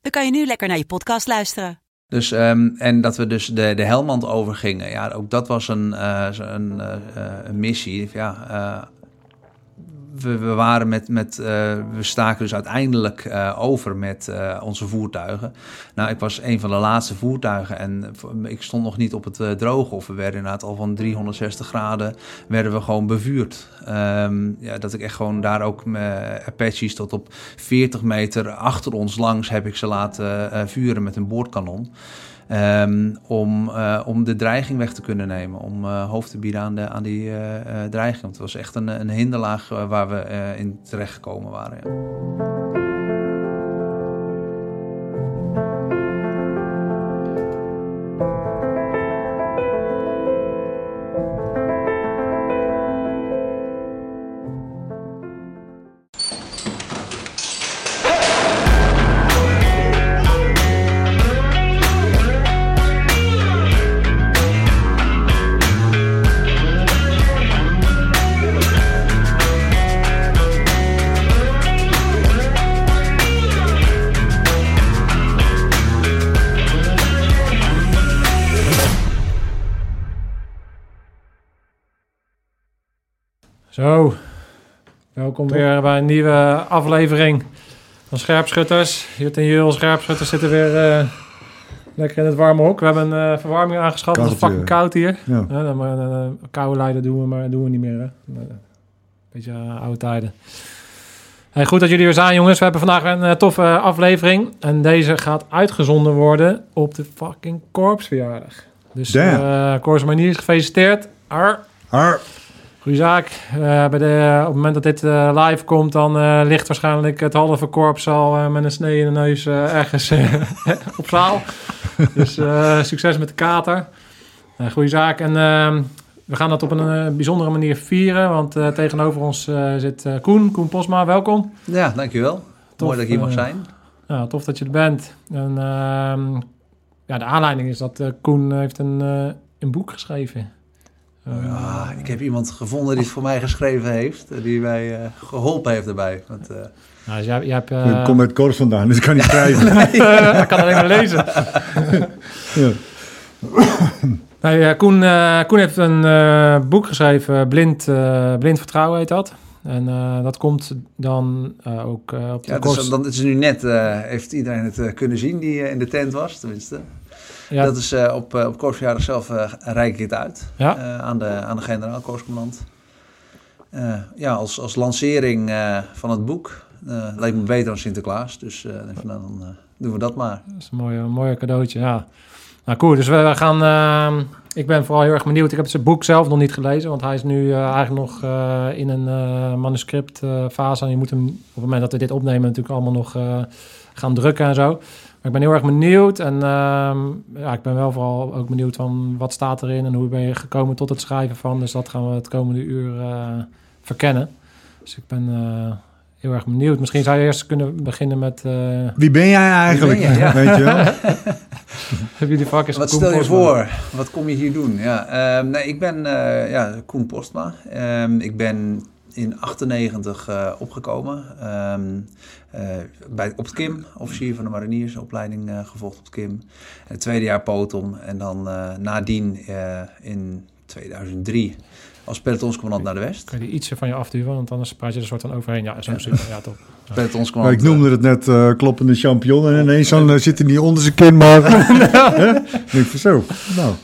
dan kan je nu lekker naar je podcast luisteren. Dus, ehm, en dat we dus de, de Helmand overgingen. Ja, ook dat was een, eh, een, missie. Ja, we, waren met, met we staken dus uiteindelijk over met onze voertuigen. Nou, ik was een van de laatste voertuigen en ik stond nog niet op het droge. Of we werden inderdaad al van 360 graden werden we gewoon bevuurd. Um, ja, dat ik echt gewoon daar ook Apaches tot op 40 meter achter ons langs heb ik ze laten vuren met een boordkanon. Um, om, uh, om de dreiging weg te kunnen nemen, om uh, hoofd te bieden aan, de, aan die uh, dreiging. Want het was echt een, een hinderlaag waar we in terecht gekomen waren. Ja. Zo, welkom weer bij een nieuwe aflevering van Scherpschutters. Jut en Jul, Scherpschutters zitten weer uh, lekker in het warme hok. We hebben een uh, verwarming aangeschaft, het is fucking koud hier. Ja. Ja, maar, uh, koude leiden doen we, maar doen we niet meer. Hè? Beetje oude tijden. Hey, goed dat jullie weer zijn, jongens. We hebben vandaag een toffe aflevering. En deze gaat uitgezonden worden op de fucking korpsverjaardag. Dus uh, Corps Manier gefeliciteerd. Ar. Ar. Goeie zaak. Uh, bij de, op het moment dat dit uh, live komt, dan uh, ligt waarschijnlijk het halve korps al met een snee in de neus ergens op zaal. dus succes met de kater. goeie zaak. En ehm, we gaan dat op een bijzondere manier vieren, want tegenover ons zit Koen. Koen Posma, welkom. Ja, dankjewel. Tof, Mooi dat ik hier mag zijn. Ja, tof dat je er bent. En ehm, ja, de aanleiding is dat Koen heeft een, een boek geschreven ja, ik heb iemand gevonden die het voor mij geschreven heeft. Die mij uh, geholpen heeft daarbij. Want, uh... nou, dus jij, jij hebt, uh... Ik kom met Kors vandaan, dus ik kan niet schrijven. ik kan alleen maar lezen. ja. Nee, Koen, Koen heeft een boek geschreven, Blind, Blind Vertrouwen heet dat. En dat komt dan ook op de ja, dus, dan is nu net, heeft iedereen het kunnen zien die in de tent was, tenminste. Ja. Dat is uh, op, uh, op Korpsverjaardag zelf uh, reik ik het uit ja. aan de, aan de generaal korpscommandant. ja, als, als lancering van het boek. lijkt me beter dan Sinterklaas, dus dan doen we dat maar. Dat is een mooie, een mooie cadeautje, ja. Nou, cool. Dus we, gaan... Ehm, ik ben vooral heel erg benieuwd. Ik heb het boek zelf nog niet gelezen, want hij is nu eigenlijk nog in een manuscriptfase. en je moet hem op het moment dat we dit opnemen natuurlijk allemaal nog gaan drukken en zo ik ben heel erg benieuwd. En uh, ja, ik ben wel vooral ook benieuwd van wat staat erin en hoe ben je gekomen tot het schrijven van. Dus dat gaan we het komende uur uh, verkennen. Dus ik ben uh, heel erg benieuwd. Misschien zou je eerst kunnen beginnen met... Uh, Wie ben jij eigenlijk? Ben ja. Weet je wel? Heb je vak Wat stel je voor? Wat kom je hier doen? Ja, um, nee, ik ben ja, Koen Postma. Um, ik ben in 98 uh, opgekomen. Um, uh, bij, op het KIM, officier van de mariniersopleiding uh, gevolgd op het KIM. En het tweede jaar potom en dan nadien in 2003 als pelotonscommandant naar de West. Kun je ietsje van je afduwen, want anders praat je er soort van overheen. Ja, zo ja. super. Ja, top. Ja. ik noemde het net uh, kloppende champignon en ineens zo'n zit er niet onder zijn kin, maar... ik van zo, nou...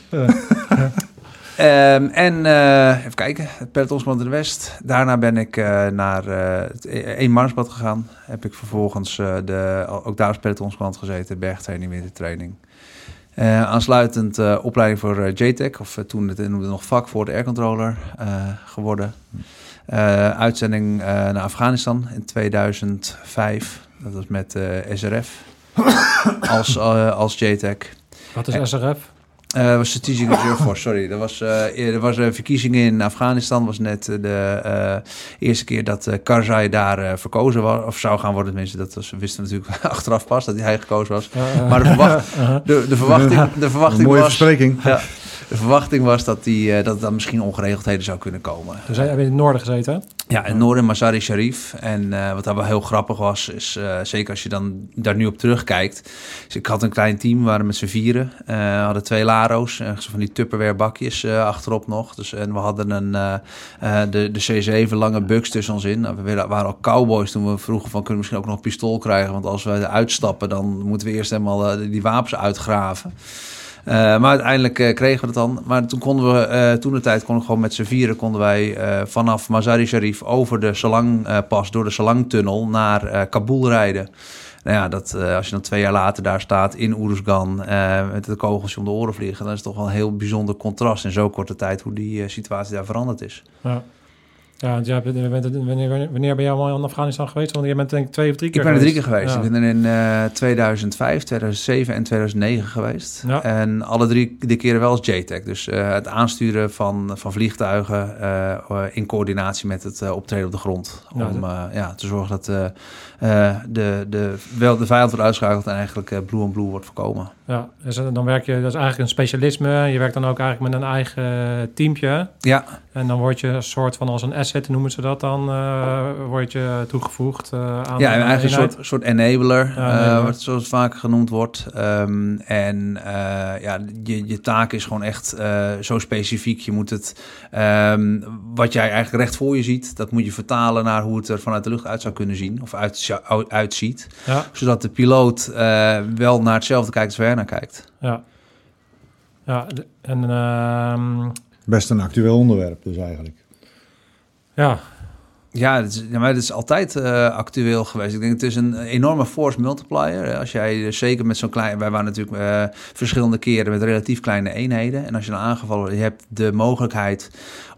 Um, en uh, even kijken, het pelotonsband in de West. Daarna ben ik uh, naar uh, het één marsbad gegaan. Heb ik vervolgens de, ook daar als pelotonsband gezeten, bergtraining, wintertraining. aansluitend opleiding voor JTEC, of toen het noemde nog vak voor de aircontroller geworden. uitzending naar Afghanistan in 2005. Dat was met SRF. als, eh, als JTAC. Wat is SRF? Eh was Strategic Reserve Force, sorry. Er was, eh, er was een verkiezing in Afghanistan. was net eh, de eh, eerste keer dat eh, Karzai daar eh, verkozen was. Of zou gaan worden, tenminste. Dat was, we wisten natuurlijk achteraf pas dat hij gekozen was. Uh, Maar de, verwacht, de, de verwachting, de verwachting mooie was... verspreking. Ja, de verwachting was dat, die, eh, dat er dan misschien ongeregeldheden zou kunnen komen. Dus hij heb je in het noorden gezeten, hè? Ja, in Noorden Mazari Sharif. En eh, wat daar wel heel grappig was, is eh, zeker als je dan daar nu op terugkijkt. Dus ik had een klein team, we waren met z'n vieren. Eh hadden twee Laro's, uh, van die Tupperware bakjes achterop nog. Dus, en we hadden een, de, de C7 lange bugs tussen ons in. Nou, we waren al cowboys toen we vroegen van kunnen we misschien ook nog een pistool krijgen. Want als we uitstappen, dan moeten we eerst helemaal die wapens uitgraven. Eh, maar uiteindelijk eh, kregen we het dan. Maar toen konden we, eh, toen de tijd konden we gewoon met z'n vieren konden wij vanaf Mazari Sharif over de Salang-pas, door de Salang-tunnel naar Kabul rijden. Nou ja, dat, als je dan twee jaar later daar staat in Oeruzgan met de kogels om de oren vliegen, dan is het toch wel een heel bijzonder contrast in zo'n korte tijd hoe die situatie daar veranderd is. Ja. Ja, bent- wanneer, wanneer, ben jij allemaal in Afghanistan geweest? Want je bent denk ik twee of drie keer Ik ben er drie keer geweest. Ja. Ik ben er in eh 2005, 2007 en 2009 geweest. Ja. En alle drie de keren wel als JTAC. Dus eh, het aansturen van, van vliegtuigen eh, eh, in coördinatie met het optreden op de grond. Ja, Om eh, ja, te zorgen dat de, de, wel de vijand wordt uitschakeld en eigenlijk blue on blue wordt voorkomen. Ja, dus dan werk je, dat is eigenlijk een specialisme. Je werkt dan ook eigenlijk met een eigen teampje. Ja, En dan word je een soort van als een asset, noemen ze dat dan, eh, word je toegevoegd eh, aan ja een eenheid. soort, soort enabler, Ja, eh, enabler. wat zoals het vaak genoemd wordt. Ehm, en eh, ja, je, je taak is gewoon echt eh, zo specifiek. Je moet het, ehm, wat jij eigenlijk recht voor je ziet, dat moet je vertalen naar hoe het er vanuit de lucht uit zou kunnen zien. Of uit, uitziet. Ja, Zodat de piloot eh, wel naar hetzelfde kijkt als hij naar kijkt. ja. Ja, en ehm, Best een actueel onderwerp dus eigenlijk. ja, Ja, het is, maar het is altijd eh, actueel geweest. Ik denk het is een enorme force multiplier. Eh, Als jij dus zeker met zo'n klein... Wij waren natuurlijk eh, verschillende keren met relatief kleine eenheden. En als je dan aangevallen wordt, je hebt de mogelijkheid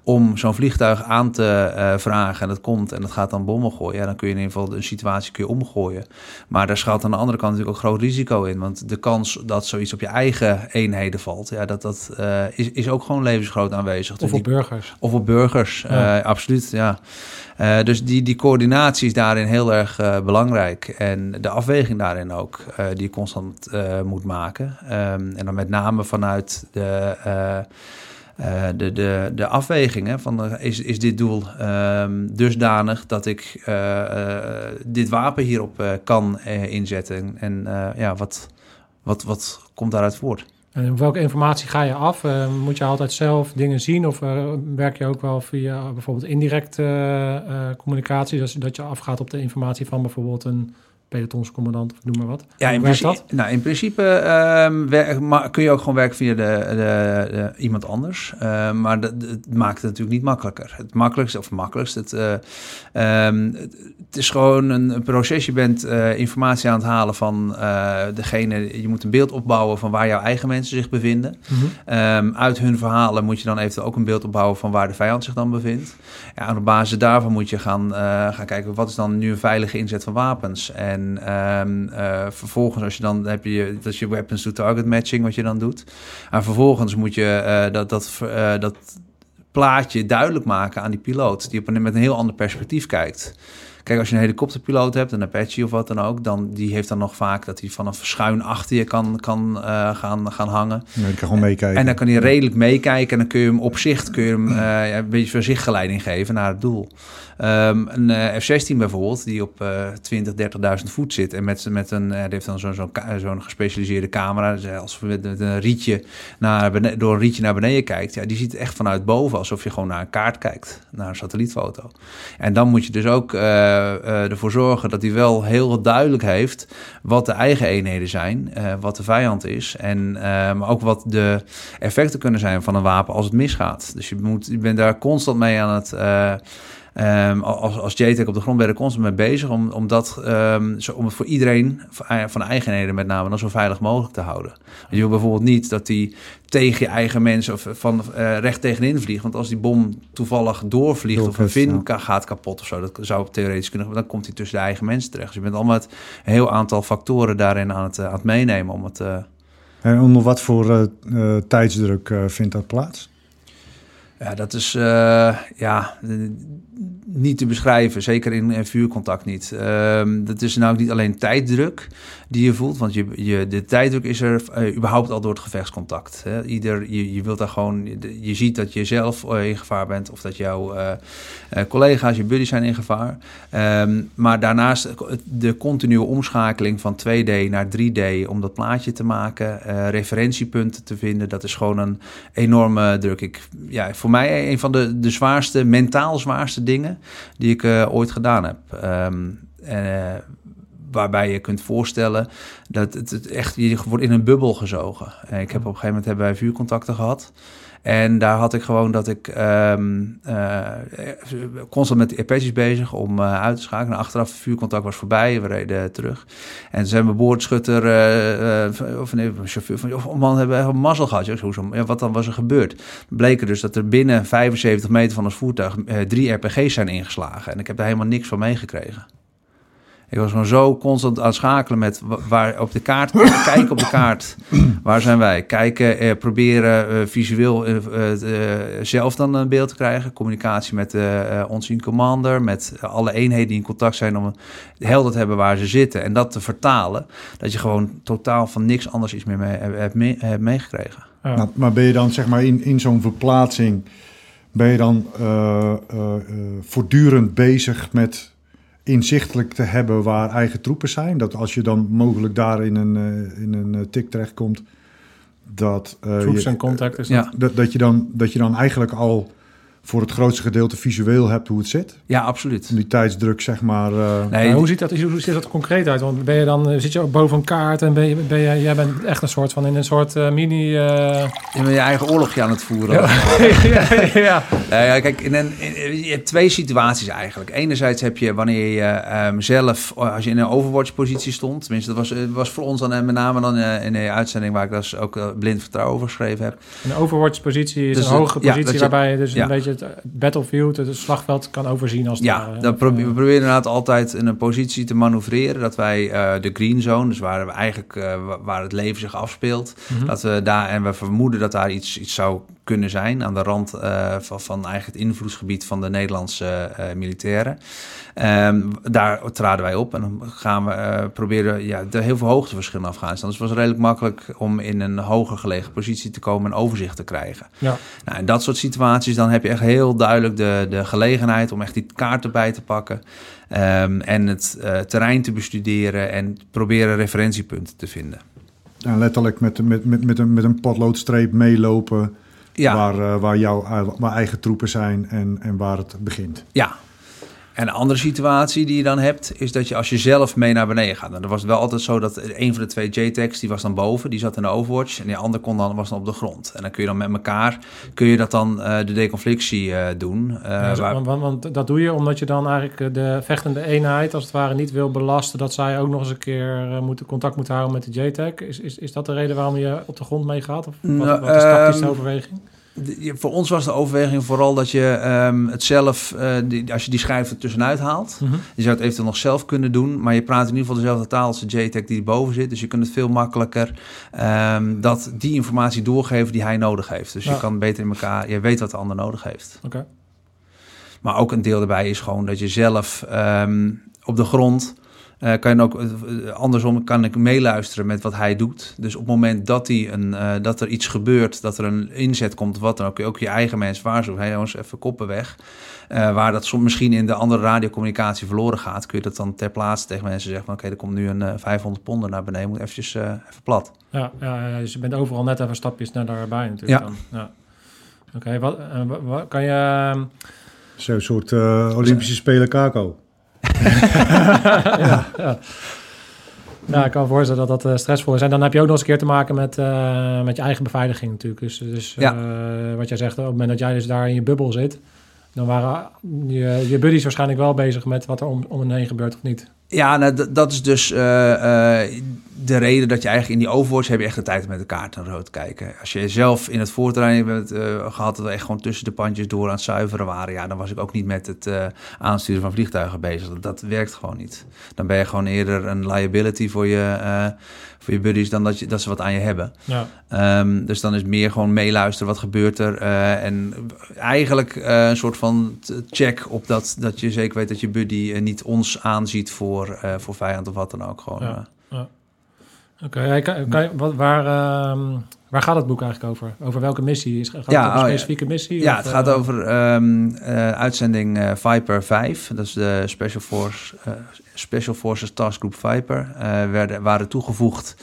om zo'n vliegtuig aan te eh, vragen en dat komt en dat gaat dan bommen gooien, ja, dan kun je in ieder geval een situatie kun je omgooien. Maar daar schuilt aan de andere kant natuurlijk ook groot risico in, want de kans dat zoiets op je eigen eenheden valt, ja, dat, dat eh, is, is ook gewoon levensgroot aanwezig. Dus of op die- burgers. of op burgers, Ja. eh, absoluut, ja. Dus die, die coördinatie is daarin heel erg belangrijk. En de afweging daarin ook, die je constant moet maken. Ehm, en dan met name vanuit de, eh, de, de, de afweging hè, van eh, is, is dit doel ehm, dusdanig dat ik eh, dit wapen hierop kan inzetten. En ja, wat, wat, wat komt daaruit voort? En welke informatie ga je af? Moet je altijd zelf dingen zien? Of werk je ook wel via bijvoorbeeld indirecte communicatie? Dus dat je afgaat op de informatie van bijvoorbeeld een pelotonscommandant of noem maar wat. Ja, in principe, dat? nou, in principe ehm, maar kun je ook gewoon werken via de, de, de- iemand anders. Ehm, maar dat, het maakt het natuurlijk niet makkelijker. Het makkelijkste, of makkelijkst, het, ehm, het, is gewoon een, een proces. Je bent eh, informatie aan het halen van eh, degene. Je moet een beeld opbouwen van waar jouw eigen mensen zich bevinden. Mhm. Uit hun verhalen moet je dan eventueel ook een beeld opbouwen van waar de vijand zich dan bevindt. Ja, en op basis daarvan moet je gaan, gaan kijken wat is dan nu een veilige inzet van wapens. En ehm, eh, vervolgens, als je dan heb je dat is je weapons to target matching wat je dan doet. En vervolgens moet je eh, dat, dat, eh, dat plaatje duidelijk maken aan die piloot, die op een, met een heel ander perspectief kijkt. Kijk, als je een helikopterpiloot hebt, een Apache of wat dan ook, dan die heeft dan nog vaak dat hij vanaf schuin achter je kan, kan gaan, gaan hangen. Ik kan gewoon meekijken. En dan kan hij redelijk meekijken en dan kun je hem op zicht kun je hem, ja, een beetje van zichtgeleiding geven naar het doel. Ehm, een eh, F-16 bijvoorbeeld, die op eh 20, 30.000 voet zit en met, met een, eh, die heeft dan zo'n zo'n gespecialiseerde camera, dus als we met, een rietje naar door een rietje naar beneden kijkt, ja, die ziet echt vanuit boven alsof je gewoon naar een kaart kijkt, naar een satellietfoto. En dan moet je dus ook eh, eh, ervoor zorgen dat hij wel heel duidelijk heeft wat de eigen eenheden zijn, eh, wat de vijand is en eh, maar ook wat de effecten kunnen zijn van een wapen als het misgaat. Dus je, moet, je bent daar constant mee aan het, eh, Ehm, als, als JTEC op de grond ben er constant mee bezig om, om, dat, ehm, zo, om het voor iedereen, van eigenheden met name, dan zo veilig mogelijk te houden. Je wil bijvoorbeeld niet dat die tegen je eigen mensen of van uh, recht tegenin vliegt. Want als die bom toevallig doorvliegt of een vin gaat kapot of zo, dat zou theoretisch kunnen, dan komt hij tussen de eigen mensen terecht. Dus je bent allemaal met een heel aantal factoren daarin aan het, aan het meenemen om het. Uh... En onder wat voor uh, tijdsdruk vindt dat plaats? Ja, dat is uh, ja, niet te beschrijven, zeker in, vuurcontact niet. Um, dat is nou niet alleen tijddruk die je voelt, want je, je, de tijddruk is er uh, überhaupt al door het gevechtscontact. Hè. Ieder, je, je wilt daar gewoon, je ziet dat je zelf uh, in gevaar bent of dat jouw collega's, je buddies zijn in gevaar. Um, maar daarnaast de continue omschakeling van 2D naar 3D om dat plaatje te maken, referentiepunten te vinden, dat is gewoon een enorme druk. Ik, ja, voor mij een van de, de zwaarste, mentaal zwaarste dingen die ik uh, ooit gedaan heb. En, uh, waarbij je kunt voorstellen dat het, het, echt, je wordt in een bubbel gezogen. En ik heb op een gegeven moment hebben wij vuurcontacten gehad. En daar had ik gewoon dat ik um, uh, constant met de EP'tjes bezig om uh, uit te schakelen. En achteraf vuurcontact was voorbij, we reden terug. En zijn boordschutter, uh, of nee, chauffeur van, of man, hebben we mazzel gehad. Ja, ja, wat dan was er gebeurd? Bleken dus dat er binnen 75 meter van ons voertuig drie RPG's zijn ingeslagen. En ik heb daar helemaal niks van meegekregen. Ik was gewoon zo constant aan het schakelen met waar op de kaart, kijken op de kaart, waar zijn wij? Kijken, eh, proberen eh, visueel eh, eh, zelf dan een beeld te krijgen. Communicatie met uh, onzien commander, met alle eenheden die in contact zijn om helder te hebben waar ze zitten. En dat te vertalen, dat je gewoon totaal van niks anders iets meer mee, hebt, mee, hebt meegekregen. Ja. Nou, maar ben je dan zeg maar in, in zo'n verplaatsing, ben je dan uh, voortdurend bezig met inzichtelijk te hebben waar eigen troepen zijn. Dat als je dan mogelijk daar in een, uh, in een uh, tik terechtkomt, dat... Uh, Troops en contact is dat. dat. Dat, je dan, dat je dan eigenlijk al voor het grootste gedeelte visueel hebt hoe het zit. Ja, absoluut. Die tijdsdruk, zeg maar. Uh... Nee, hoe, ziet dat, hoe ziet dat concreet uit? Want ben je dan, zit je ook boven een kaart en ben je, ben je, jij bent echt een soort van in een soort uh, mini... Uh... Je bent je eigen oorlogje aan het voeren. Ja, ja, ja. kijk, in een, in, je hebt twee situaties eigenlijk. Enerzijds heb je wanneer je um, zelf, als je in een Overwatch-positie stond, tenminste, dat was, was voor ons dan met name dan in de uitzending waar ik dus ook blind vertrouwen over geschreven heb. Een Overwatch-positie is dus, een hogere positie je, waarbij je dus een beetje het battlefield, het slagveld kan overzien als Ja, dan probeer, we proberen inderdaad altijd in een positie te manoeuvreren dat wij uh, de green zone, dus waar we eigenlijk uh, waar het leven zich afspeelt, mm -hmm. dat we daar en we vermoeden dat daar iets, iets zou kunnen zijn aan de rand uh, van, van eigenlijk het invloedsgebied van de Nederlandse militairen. Um, daar traden wij op en dan gaan we uh, proberen ja, er heel veel hoogteverschillen afgaan. Dus het was redelijk makkelijk om in een hoger gelegen positie te komen en overzicht te krijgen. Ja. Nou, in dat soort situaties dan heb je echt heel duidelijk de, de gelegenheid om echt die kaarten bij te pakken. Um, en het uh, terrein te bestuderen en proberen referentiepunten te vinden. Ja, letterlijk met, met, met, met, een, met een potloodstreep meelopen ja. waar, uh, waar jouw waar eigen troepen zijn en, en waar het begint. Ja, en een andere situatie die je dan hebt, is dat je als je zelf mee naar beneden gaat. Dan was het wel altijd zo dat een van de twee JTAGs, die was dan boven, die zat in de Overwatch. En die andere kon dan, was dan op de grond. En dan kun je dan met elkaar, kun je dat dan uh, de deconflictie uh, doen. Uh, ja, waar... want, want, dat doe je omdat je dan eigenlijk de vechtende eenheid, als het ware, niet wil belasten. Dat zij ook nog eens een keer moeten, contact moeten houden met de JTAG. Is, is, is dat de reden waarom je op de grond meegaat? Of wat, nou, wat is tactische um, overweging? Voor ons was de overweging vooral dat je um, het zelf, uh, die, als je die schijf er tussenuit haalt, mm -hmm. je zou het eventueel nog zelf kunnen doen, maar je praat in ieder geval dezelfde taal als de JTAG die boven zit, dus je kunt het veel makkelijker um, dat die informatie doorgeven die hij nodig heeft. Dus ja. je kan beter in elkaar, je weet wat de ander nodig heeft. Okay. Maar ook een deel daarbij is gewoon dat je zelf um, op de grond uh, kan je ook uh, andersom kan ik meeluisteren met wat hij doet. Dus op het moment dat, hij een, uh, dat er iets gebeurt, dat er een inzet komt, wat dan ook, ook je eigen mensen waarschuwen. Hey jongens, even koppen weg. waar dat soms misschien in de andere radiocommunicatie verloren gaat, kun je dat dan ter plaatse tegen mensen zeggen: Oké, okay, er komt nu een 500 ponden naar beneden, moet eventjes even plat. Ja, ja, ja, dus je bent overal net even stapjes naar daarbij natuurlijk. Ja. Dan. ja. Oké, okay, wat, wat kan je. Zo'n soort Olympische Spelen kako ja, ja. Ja, ik kan me voorstellen dat dat uh, stressvol is. En dan heb je ook nog eens een keer te maken met, uh, met je eigen beveiliging natuurlijk. Dus, dus ja. uh, wat jij zegt, op het moment dat jij dus daar in je bubbel zit... dan waren je, je buddies waarschijnlijk wel bezig met wat er om, om hen heen gebeurt of niet. Ja, nou, dat is dus eh, eh, de reden dat je eigenlijk in die Overwatch heb je echt de tijd met de kaart naar rood kijken. Als je zelf in het voorterrein hebt eh, gehad dat we echt gewoon tussen de pandjes door aan het zuiveren waren, ja, dan was ik ook niet met het eh, aansturen van vliegtuigen bezig. Dat, dat werkt gewoon niet. Dan ben je gewoon eerder een liability voor je, eh, voor je buddies dan dat, je, dat ze wat aan je hebben. Ja. Ehm, dus dan is meer gewoon meeluisteren, wat gebeurt er? en eigenlijk een soort van check op dat, dat je zeker weet dat je buddy niet ons aanziet voor, voor vijand of wat dan ook. Gewoon, Ja. Oké, wat, waar, ehm, waar gaat het boek eigenlijk over? Over welke missie? Is, gaat het Ja, over een oh, ja. specifieke missie? Ja, of, het gaat eh, over ehm, eh, uitzending eh, Viper 5. Dat is de Special, Force, Special Forces Task Group Viper. Werden, waren toegevoegd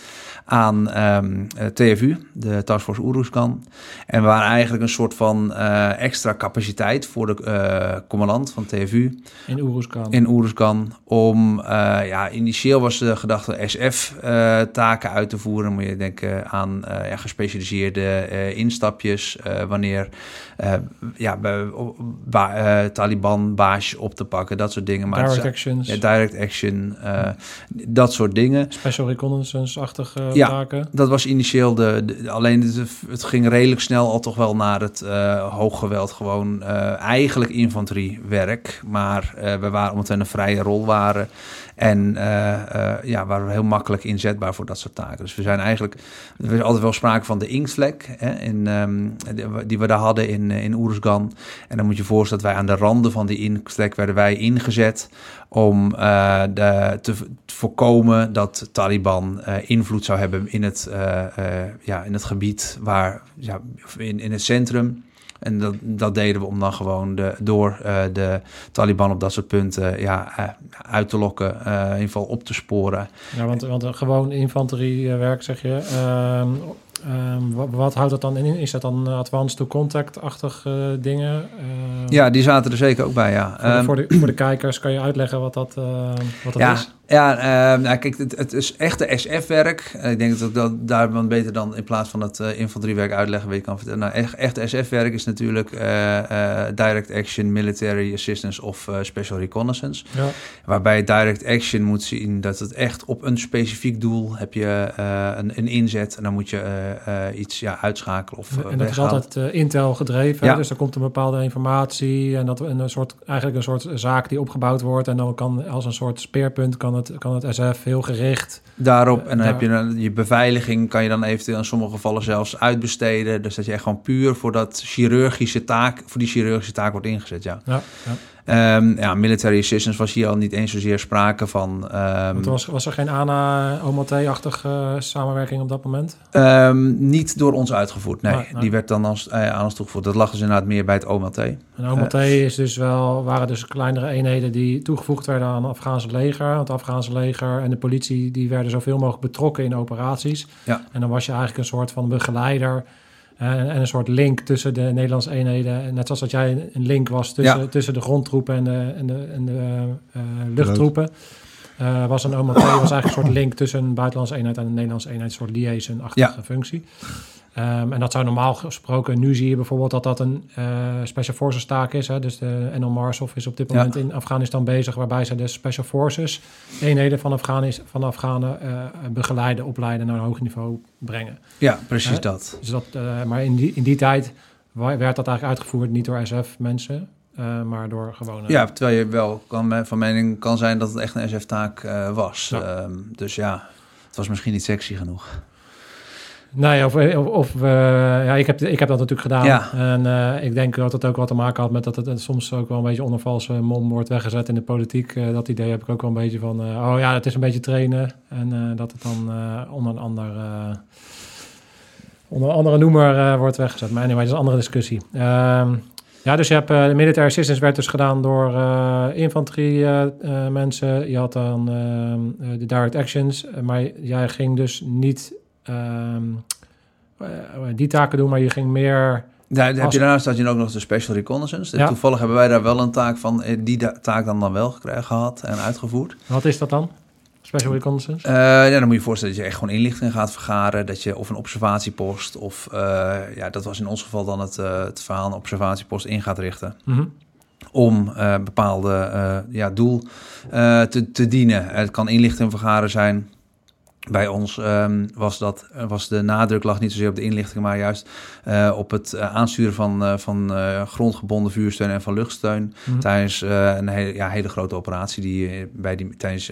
aan ehm, eh, TFU, de Task Force Uruzgan. En we waren eigenlijk een soort van eh, extra capaciteit voor de eh, commandant van TFU in Oeruzkan. in Uruzgan. Om, ja, initieel was de gedachte SF-taken uit te voeren. Moet je denken aan ja, gespecialiseerde instapjes. wanneer ja, ba- Taliban baasjes op te pakken, dat soort dingen. Maar Direct actions, ja, direct action, dat soort dingen. special reconnaissance-achtige Ja. Dat was initieel de, de- alleen het, het ging redelijk snel al toch wel naar het eh hooggeweld, gewoon eh, eigenlijk infanteriewerk, maar eh, we waren omdat we een vrije rol waren en eh, eh, ja, waren we heel makkelijk inzetbaar voor dat soort taken. Dus we zijn eigenlijk, er is altijd wel sprake van de inktvlek hè, in, ehm, die- we daar hadden in, eh, in. En dan moet je je voorstellen dat wij aan de randen van die inktvlek werden wij ingezet om de, te, voorkomen dat Taliban invloed zou hebben in het, ja, in het gebied waar, ja, in, in het centrum. En dat, dat deden we om dan gewoon de, door eh, de Taliban op dat soort punten ja, eh, uit te lokken, eh, in ieder geval op te sporen. Ja, want, want gewoon infanteriewerk, zeg je. Ehm, ehm, wat, wat houdt dat dan in? Is dat dan advanced to contact-achtige dingen? Ehm, Ja, die zaten er zeker ook bij, ja. Voor de, voor, de, voor de kijkers kan je uitleggen wat dat, wat dat ja, is? Ja, eh, nou, kijk, het, het is echte SF-werk. Eh, ik denk dat ik dat daar dan beter dan in plaats van het eh, infanteriewerk uitleggen je kan vertellen. Nou, echt, echt SF-werk is natuurlijk eh, direct action, military assistance of special reconnaissance. Ja. Waarbij direct action moet zien dat het echt op een specifiek doel heb je een, een inzet en dan moet je iets ja, uitschakelen of En dat is altijd Intel gedreven. Ja. Dus er komt een bepaalde informatie en dat en een soort, eigenlijk een soort zaak die opgebouwd wordt. En dan kan als een soort speerpunt kan het, kan het SF heel gericht. Daarop. En dan Daar- heb je dan, je beveiliging, kan je dan eventueel in sommige gevallen zelfs uitbesteden. Dus dat je echt gewoon puur voor dat chirurgische taak, voor die chirurgische taak wordt ingezet. Ja, Ja, ja. Ehm, ja military assistance was hier al niet eens zozeer sprake van. ehm, Want was, was er geen ANA-OMT-achtige samenwerking op dat moment? ehm, niet door ons uitgevoerd. Nee, nee. die werd dan als, eh, aan ons toegevoegd. Dat lag dus inderdaad meer bij het OMT. En OMT is dus wel, waren dus kleinere eenheden die toegevoegd werden aan het Afghaanse leger. Want het Afghaanse leger en de politie die werden zoveel mogelijk betrokken in operaties. Ja. En dan was je eigenlijk een soort van begeleider eh, en, en een soort link tussen de Nederlandse eenheden. En Net zoals dat jij een- link was tussen, Ja. tussen de grondtroepen en de, en de, en de eh, luchttroepen. Eh, was een OMT was eigenlijk een soort link tussen een buitenlandse eenheid en een Nederlandse eenheid, een soort liaison-achtige functie. Ehm, en dat zou normaal gesproken, nu zie je bijvoorbeeld dat dat een eh, Special Forces taak is. Hè? Dus de NL Marshof is op dit Ja. moment in Afghanistan bezig, waarbij ze de Special Forces eenheden van, Afghanis, van Afghanen eh, begeleiden, opleiden naar een hoog niveau brengen. Ja, precies Hè? dat. Dus dat, eh, maar in die, in die tijd werd dat eigenlijk uitgevoerd niet door SF-mensen, maar door gewone... Ja, terwijl je wel kan, van mening kan zijn dat het echt een SF-taak was. Ja. Ehm, dus ja, het was misschien niet sexy genoeg. Nee, of, of, of eh, ja, ik, heb, ik heb dat natuurlijk gedaan. Ja. En eh, ik denk dat het ook wat te maken had met dat het soms ook wel een beetje onder valse mom wordt weggezet in de politiek. Eh, dat idee heb ik ook wel een beetje van, eh, oh ja, het is een beetje trainen. En eh, dat het dan eh, onder een ander, eh, onder een andere noemer eh, wordt weggezet. Maar anyway, dat is een andere discussie. Ehm, ja, dus je hebt eh, de military assistance werd dus gedaan door eh infanterie eh, eh, mensen. Je had dan ehm, eh, de direct actions, eh, maar jij ging dus niet ehm, eh, die taken doen, maar je ging meer. Daar heb je daarnaast had je ook nog de Special Reconnaissance. Ja. Toevallig hebben wij daar wel een taak van, eh, die taak dan, dan wel gekregen, gehad en uitgevoerd. Wat is dat dan? Special reconnaissance? Eh, ja, dan moet je je voorstellen dat je echt gewoon inlichting gaat vergaren. Dat je of een observatiepost of, eh, ja, dat was in ons geval dan het, eh, het verhaal, een observatiepost in gaat richten. Mhm. om uh, bepaalde ja, doel te, te dienen. Het kan inlichting vergaren zijn. Bij ons um, was, dat, was de nadruk lag niet zozeer op de inlichting, maar juist op het aansturen van, van grondgebonden vuursteun en van luchtsteun. Mm. Tijdens een hele, ja, hele grote operatie die, bij die tijdens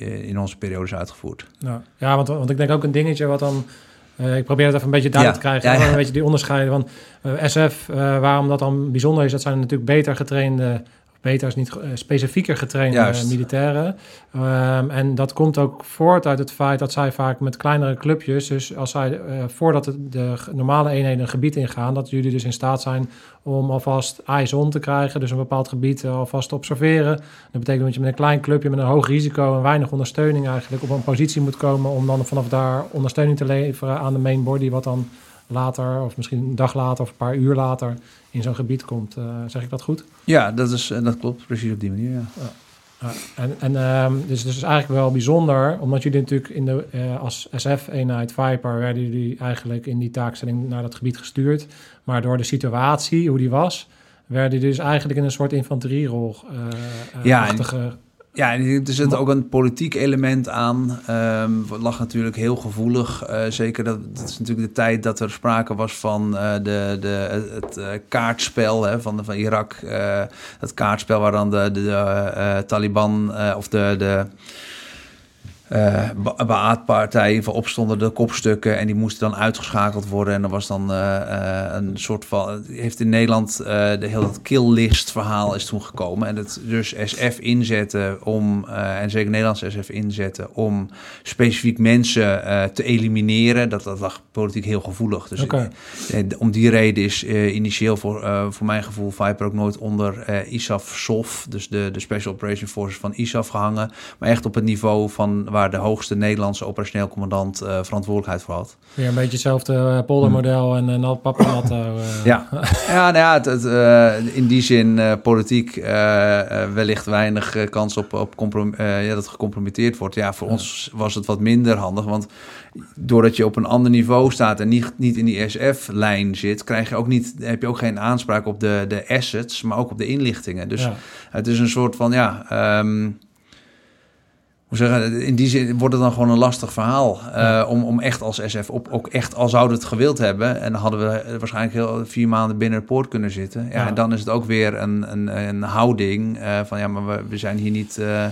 in onze periode is uitgevoerd. Ja, ja want, want ik denk ook een dingetje wat dan ik probeer het even een beetje duidelijk ja, te krijgen. Ja, ja. Een beetje die onderscheiden van SF. Waarom dat dan bijzonder is, dat zijn natuurlijk beter getrainde beter is niet uh, specifieker getrainde Juist. militairen. Um, en dat komt ook voort uit het feit dat zij vaak met kleinere clubjes, dus als zij uh, voordat de, de, normale eenheden een gebied ingaan, dat jullie dus in staat zijn om alvast eyes on te krijgen, dus een bepaald gebied uh, alvast te observeren. Dat betekent dat je met een klein clubje met een hoog risico en weinig ondersteuning eigenlijk op een positie moet komen om dan vanaf daar ondersteuning te leveren aan de main body, wat dan later, of misschien een dag later of een paar uur later, in zo'n gebied komt. Uh, zeg ik dat goed? Ja, dat, is, dat klopt precies op die manier. Ja. en en um, dus, dus is eigenlijk wel bijzonder, omdat jullie natuurlijk in de, uh, als SF-eenheid Viper werden jullie eigenlijk in die taakstelling naar dat gebied gestuurd. Maar door de situatie, hoe die was, werden jullie dus eigenlijk in een soort infanterierol ja, ja, er zit ook een politiek element aan. Um, lag natuurlijk heel gevoelig. Uh, zeker dat, dat is natuurlijk de tijd dat er sprake was van uh, de, de, het uh, kaartspel hè, van, van Irak. het kaartspel waar dan de, de, de Taliban of de. de uh, Baat-partij voor opstonden de kopstukken en die moesten dan uitgeschakeld worden. En er was dan uh, uh, een soort van. Heeft in Nederland de hele killlist verhaal is toen gekomen. En het dus SF inzetten om, en zeker Nederlands SF inzetten om specifiek mensen te elimineren. Dat, dat lag politiek heel gevoelig. Dus okay. om die reden is initieel voor, voor mijn gevoel Viper ook nooit onder ISAF-SOF, dus de, de Special Operation Forces van ISAF gehangen. Maar echt op het niveau van waar de hoogste Nederlandse operationeel commandant uh, verantwoordelijkheid voor had. Weer een beetje hetzelfde uh, poldermodel en een uh, papanato. ja. ja, nou ja, het, het, in die zin politiek wellicht weinig kans op, op ja, dat gecompromitteerd wordt. Ja, voor ons was het wat minder handig, want doordat je op een ander niveau staat en niet, niet in die SF-lijn zit, krijg je ook niet, heb je ook geen aanspraak op de, de assets, maar ook op de inlichtingen. Dus ja. het is een soort van, ja... Um, zeggen, in die zin wordt het dan gewoon een lastig verhaal. Uh, om, om echt als SF op, ook echt al zouden het gewild hebben. En dan hadden we waarschijnlijk heel vier maanden binnen de poort kunnen zitten. Ja, ja. En dan is het ook weer een, een, een houding uh, van ja, maar we, we zijn hier niet. Uh,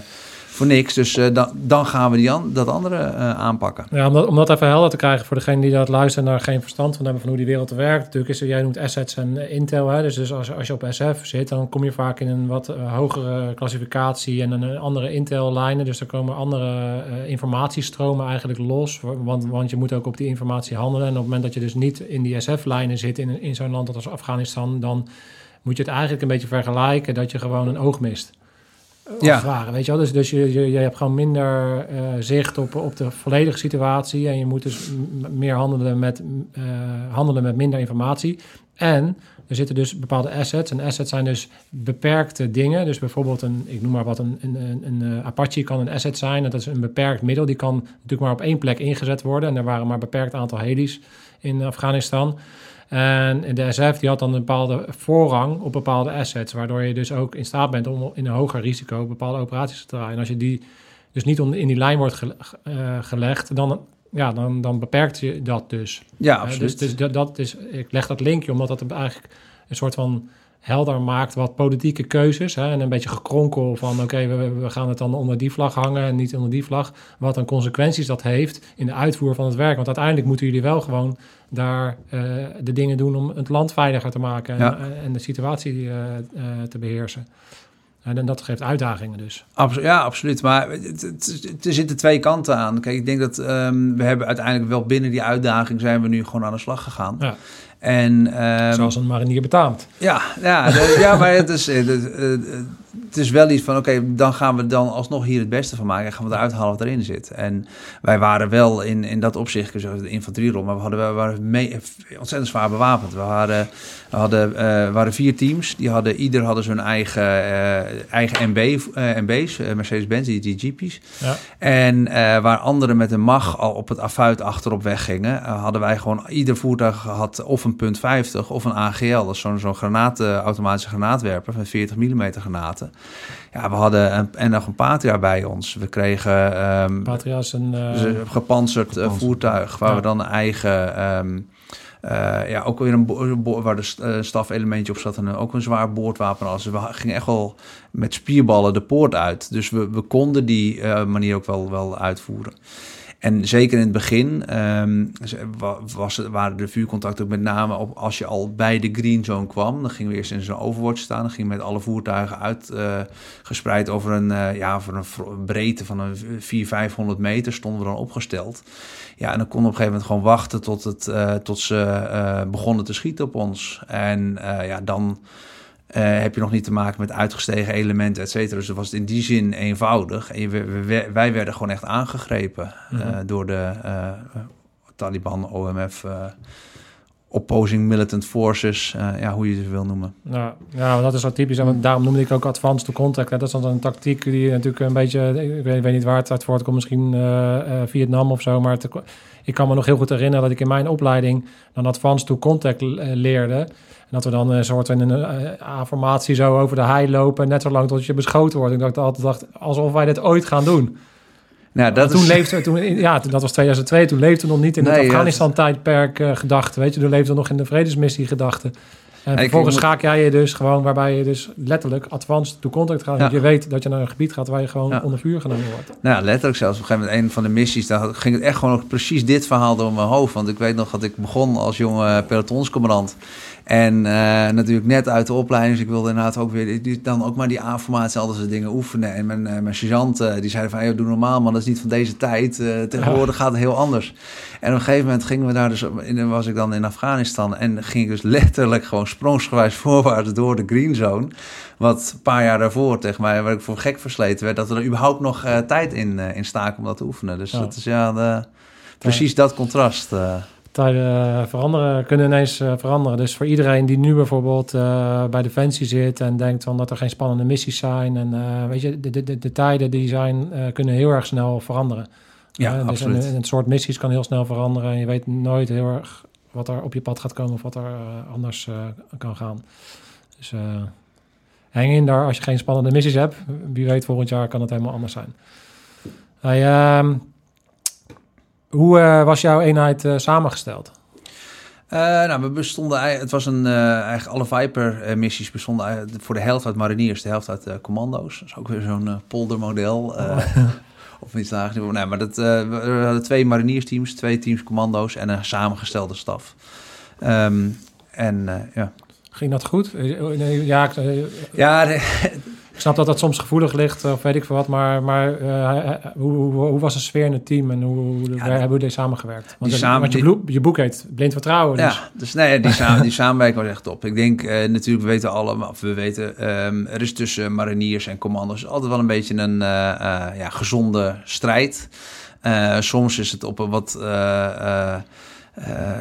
voor niks. Dus uh, dan, dan gaan we die dat andere uh, aanpakken. Ja, om dat, even helder te krijgen voor degene die dat luisteren en daar geen verstand van hebben van hoe die wereld werkt. Natuurlijk is jij noemt assets en uh, intel. Hè? Dus, dus als, als je op SF zit, dan kom je vaak in een wat hogere klassificatie en een andere intel-lijnen. Dus er komen andere informatiestromen eigenlijk los. Want, want je moet ook op die informatie handelen. En op het moment dat je dus niet in die SF-lijnen zit in, in zo'n land als Afghanistan, dan moet je het eigenlijk een beetje vergelijken dat je gewoon een oog mist ja. Weet je wel? Dus, dus je, je, je hebt gewoon minder uh, zicht op, op de volledige situatie. En je moet dus meer handelen met, uh, handelen met minder informatie. En er zitten dus bepaalde assets. En assets zijn dus beperkte dingen. Dus bijvoorbeeld een, ik noem maar wat, een, een, een, een eh, Apache kan een asset zijn. Dat is een beperkt middel. Die kan natuurlijk maar op één plek ingezet worden. En er waren maar een beperkt aantal helis in Afghanistan. En de SF die had dan een bepaalde voorrang op bepaalde assets, waardoor je dus ook in staat bent om in een hoger risico bepaalde operaties te draaien. En als je die dus niet in die lijn wordt uh, gelegd, dan, ja, dan, dan beperkt je dat dus. Ja, absoluut. Uh, dus, dus dat, dat is, ik leg dat linkje omdat dat eigenlijk een soort van helder maakt wat politieke keuzes. Hè, en een beetje gekronkel van oké, we, we, gaan het dan onder die vlag hangen en niet onder die vlag. Wat dan consequenties dat heeft in de uitvoer van het werk. Want uiteindelijk moeten jullie wel gewoon daar uh, de dingen doen om het land veiliger te maken en, ja. en de situatie uh, uh, te beheersen. En dat geeft uitdagingen dus. Absolu ja, absoluut. Maar er zitten twee kanten aan. Kijk, ik denk dat um, we hebben uiteindelijk wel binnen die uitdaging zijn we nu gewoon aan de slag gegaan. Ja. En, um, Zoals een marinier betaamt. Ja, ja, ja maar het is, het, is wel iets van, oké, dan gaan we dan alsnog hier het beste van maken. En gaan we eruit halen wat erin zit. En wij waren wel in, in dat opzicht, de infanterierol, maar we, hadden, we waren mee, ontzettend zwaar bewapend. We, waren, we hadden, uh, waren vier teams, die hadden, ieder hadden zijn eigen, uh, eigen MB, uh, MB's, Mercedes-Benz, die, die Jeepies. Ja. En waar anderen met een mag al op het affuit achterop weggingen, hadden wij gewoon, ieder voertuig had of een punt 50 of een AGL. Dat is zo'n zo'n granaat, eh, automatische granaatwerper van 40 mm granaten. Ja, we hadden een, en nog een Patria bij ons. We kregen ehm, Patria is een... eh, dus een gepantserd eh, voertuig waar Ja. we dan een eigen... ehm, eh, ja, ook weer een waar de eh, stafelementje op zat en ook een zwaar boordwapen. Dus we gingen echt wel met spierballen de poort uit. Dus we, we konden die eh, manier ook wel, wel uitvoeren. En zeker in het begin wa- was, waren de vuurcontacten met name op als je al bij de green zone kwam. Dan gingen we eerst in zo'n overwatch staan. Dan gingen we met alle voertuigen uit eh, over een, eh, ja, over een breedte van een 400, 500 meter stonden we dan opgesteld. Ja, en dan kon op een gegeven moment gewoon wachten tot, het, eh, tot ze begonnen te schieten op ons. En ja, dan heb je nog niet te maken met uitgestegen elementen, et cetera. Dus dat was het in die zin eenvoudig. En je, we- we- wij werden gewoon echt aangegrepen eh, Mhm. door de eh, Taliban, OMF, eh, Opposing Militant Forces, eh, ja, hoe je het wil noemen. Nou, ja, maar dat is zo typisch. En daarom noemde ik ook advanced to contact. Hè. Dat is dan een tactiek die natuurlijk een beetje... Ik weet, ik weet niet waar het uit voortkomt. Misschien eh, eh, Vietnam of zo. Maar ik kan me nog heel goed herinneren dat ik in mijn opleiding... dan advanced to contact eh, leerde. En dat we dan een soort in een eh, A-formatie zo over de hei lopen... net zo lang tot je beschoten wordt. Ik dacht altijd dacht, alsof wij dit ooit gaan doen. Nou, Dat toen is, leefde, toen, ja, dat was 2002. Toen leefde we nog niet in Nee, het Afghanistan-tijdperk eh, gedachte. Weet je, toen leefde we nog in de vredesmissie gedachte. En ik vervolgens moet- schaak jij je dus gewoon, waarbij je dus letterlijk advanced to contact gaat. Ja. Want je weet dat je naar een gebied gaat waar je gewoon Ja. onder vuur genomen wordt. Nou, ja, letterlijk zelfs. Op een gegeven moment, een van de missies, daar ging het echt gewoon nog precies dit verhaal door mijn hoofd. Want ik weet nog dat ik begon als jonge pelotonscommandant. En eh, natuurlijk net uit de opleiding, dus ik wilde inderdaad ook weer die- dan ook maar die A-formatie, al dat soort dingen oefenen. En mijn, eh, mijn sergeant, eh, die zeiden van, hey, doe normaal man, dat is niet van deze tijd. Tegenwoordig gaat het heel anders. En op een gegeven moment gingen we daar dus, in, was ik dan in Afghanistan en ging ik dus letterlijk gewoon sprongsgewijs voorwaarts door de green zone. Wat een paar jaar daarvoor tegen mij, waar ik voor gek versleten werd, dat we er überhaupt nog tijd in, in staken om dat te oefenen. Dus Ja. dat is ja, de, precies dat contrast. Tijden eh, veranderen, kunnen ineens eh, veranderen. Dus voor iedereen die nu bijvoorbeeld eh, bij Defensie zit en denkt van dat er geen spannende missies zijn. En weet je, de, de, de, de tijden die zijn, kunnen heel erg snel veranderen. Ja, dus absoluut. een, een soort missies kan heel snel veranderen. En je weet nooit heel erg wat er op je pad gaat komen of wat er anders kan gaan. Dus hang in daar als je geen spannende missies hebt. Wie weet, volgend jaar kan het helemaal anders zijn. Hey, ehm, hoe eh, was jouw eenheid eh, samengesteld? Eh, nou, we bestonden, het was een, eigenlijk alle Viper-missies bestonden voor de helft uit mariniers, de helft uit commando's. Dat is ook weer zo'n poldermodel. eh, Of iets dergelijks. Nee, maar dat, we hadden twee mariniersteams, twee teams commando's en een samengestelde staf. Ehm, en ja. Ging dat goed? Nee, Ja, ik, Ja, de- ik snap dat dat soms gevoelig ligt of weet ik veel wat. Maar, maar eh, hoe, hoe, hoe was de sfeer in het team en hoe, hoe Ja, waar hebben jullie samengewerkt? Want, die samen- want je, je boek heet Blind Vertrouwen. Dus Ja, dus nee, die, samen, die samenwerking was echt top. Ik denk eh, natuurlijk, we weten allemaal, of we weten, ehm, er is tussen mariniers en commando's altijd wel een beetje een eh, ja, gezonde strijd. Soms is het op een wat. Eh,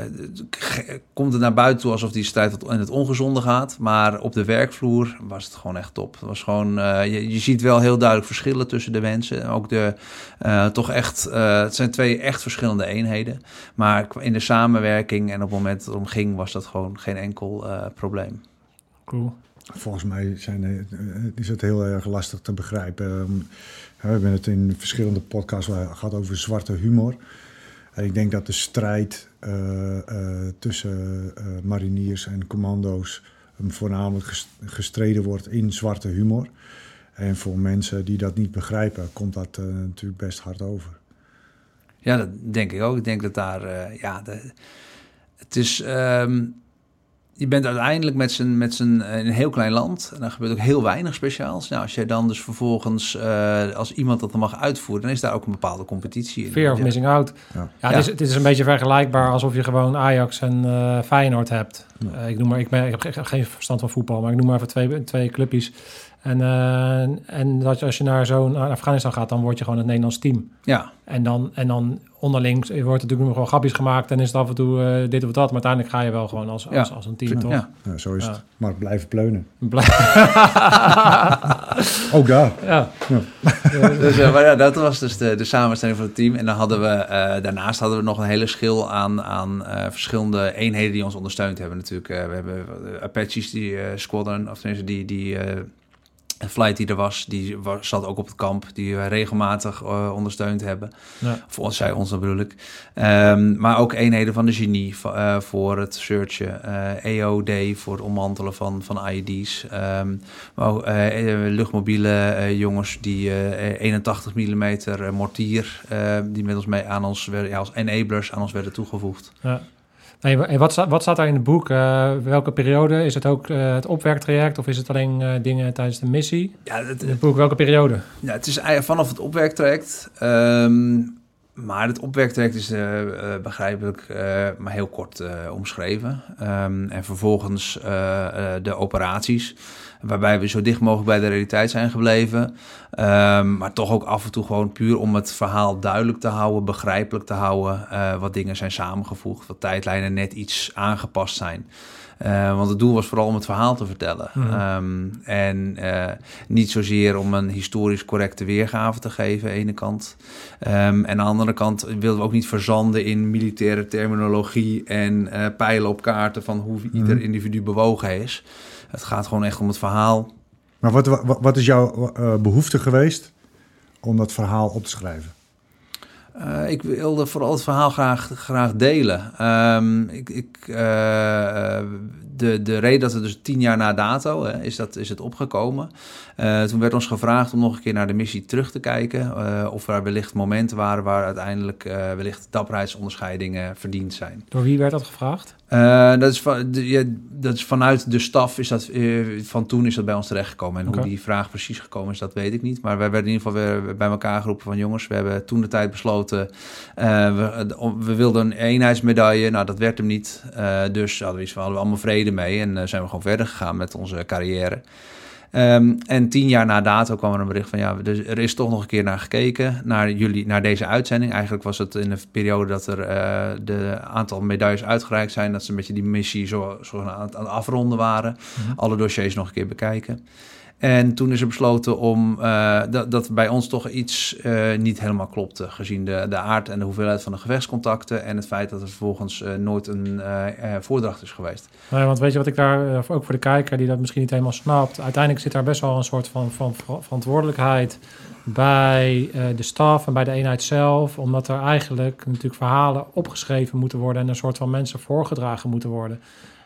komt het naar buiten toe alsof die strijd in het ongezonde gaat. Maar op de werkvloer was het gewoon echt top. Het was gewoon, eh, je, je ziet wel heel duidelijk verschillen tussen de mensen. Ook de, eh, toch echt, eh, het zijn twee echt verschillende eenheden. Maar in de samenwerking en op het moment dat het om ging, was dat gewoon geen enkel eh, probleem. cool. Volgens mij zijn, is het heel erg lastig te begrijpen. Ehm, We hebben het in verschillende podcasts gehad over zwarte humor. En ik denk dat de strijd eh, eh, tussen eh, mariniers en commando's voornamelijk ges- gestreden wordt in zwarte humor. En voor mensen die dat niet begrijpen, komt dat natuurlijk best hard over. Ja, dat denk ik ook. Ik denk dat daar, ja, de, het is, ehm, je bent uiteindelijk met z'n, met z'n, eh, in een heel klein land. En dan gebeurt ook heel weinig speciaals. Nou, als jij dan dus vervolgens, eh, als iemand dat dan mag uitvoeren, dan is daar ook een bepaalde competitie in. Fear of Ja. missing out. Ja. Ja, het. Is, het is een beetje vergelijkbaar alsof je gewoon Ajax en eh, Feyenoord hebt. Ja. Ik, noem maar, ik, ben, ik heb ge- geen verstand van voetbal, maar ik noem maar even twee, twee clubjes. En, eh, en dat als je naar zo'n Afghanistan gaat, dan word je gewoon het Nederlands team. Ja, En dan, en dan onderling wordt natuurlijk nog wel grapjes gemaakt en is het af en toe eh, dit of dat. Maar uiteindelijk ga je wel gewoon als, als, Ja. als een team, toch? ja. Ja, zo is Ja. het. Maar blijven pleunen. Ook daar. ja. Dus, eh, maar ja, dat was dus de, de samenstelling van het team. En dan hadden we, eh, daarnaast hadden we nog een hele schil aan, aan eh, verschillende eenheden die ons ondersteund hebben natuurlijk. Eh, we hebben Apaches, die eh, squadron, of tenminste die, die eh, flight die er was, die was, zat ook op het kamp, die we regelmatig eh, ondersteund hebben. Ja. Of zij ons dan bedoel ik. Ehm, maar ook eenheden van de genie eh, voor het searchen. eh, EOD voor het ommantelen van, van IED's. Ehm, maar ook eh, eh, luchtmobiele eh, jongens die eh, 81 mm mortier, eh, die met ons mee aan ons werden, ja, als enablers aan ons werden toegevoegd. Ja. Wat, wat staat daar in het boek? Eh, welke periode? Is het ook eh, het opwerktraject of is het alleen eh, dingen tijdens de missie? Ja, het, In het boek, welke periode? Ja, het is eigenlijk vanaf het opwerktraject. Ehm, maar het opwerktraject is begrijpelijk maar heel kort omschreven. Ehm, en vervolgens de operaties, waarbij we zo dicht mogelijk bij de realiteit zijn gebleven. Ehm, maar toch ook af en toe gewoon puur om het verhaal duidelijk te houden, begrijpelijk te houden. eh, wat dingen zijn samengevoegd, wat tijdlijnen net iets aangepast zijn. Eh, want het doel was vooral om het verhaal te vertellen. Mhm. Ehm, en eh, niet zozeer om een historisch correcte weergave te geven, aan de ene kant. Ehm, en aan de andere kant wilden we ook niet verzanden in militaire terminologie en eh, pijlen op kaarten van hoe ieder Mhm. individu bewogen is. Het gaat gewoon echt om het verhaal. Maar wat, wat, wat is jouw eh, behoefte geweest om dat verhaal op te schrijven? Eh, ik wilde vooral het verhaal graag, graag delen. Ehm, ik, ik, eh, de, de reden dat het dus tien jaar na dato hè, is, dat, is het opgekomen. Eh, toen werd ons gevraagd om nog een keer naar de missie terug te kijken. of er wellicht momenten waren waar uiteindelijk wellicht dapperheidsonderscheidingen verdiend zijn. Door wie werd dat gevraagd? Dat, is van, de, ja, dat is vanuit de staf, is dat, van toen is dat bij ons terechtgekomen. En hoe die vraag precies gekomen is, dat weet ik niet. Maar wij werden in ieder geval weer bij elkaar geroepen van jongens, we hebben toen de tijd besloten, eh, we, wilden een eenheidsmedaille. Nou, dat werd hem niet. Eh, dus hadden we, iets hadden we allemaal vrede mee en eh, zijn we gewoon verder gegaan met onze carrière. Ehm, en tien jaar na dato kwam er een bericht van ja, dus er is toch nog een keer naar gekeken, naar jullie, naar deze uitzending. Eigenlijk was het in de periode dat er eh, de aantal medailles uitgereikt zijn, dat ze een beetje die missie zo, zo aan, het- aan het afronden waren. Alle dossiers nog een keer bekijken. En toen is er besloten om eh, dat, dat bij ons toch iets eh, niet helemaal klopte, gezien de, de aard en de hoeveelheid van de gevechtscontacten en het feit dat er vervolgens eh, nooit een voordracht is geweest. Nee, want weet je wat ik daar, ook voor de kijker die dat misschien niet helemaal snapt, uiteindelijk zit daar best wel een soort van, van ver- verantwoordelijkheid bij de staf en bij de eenheid zelf, omdat er eigenlijk natuurlijk verhalen opgeschreven moeten worden en een soort van mensen voorgedragen moeten worden.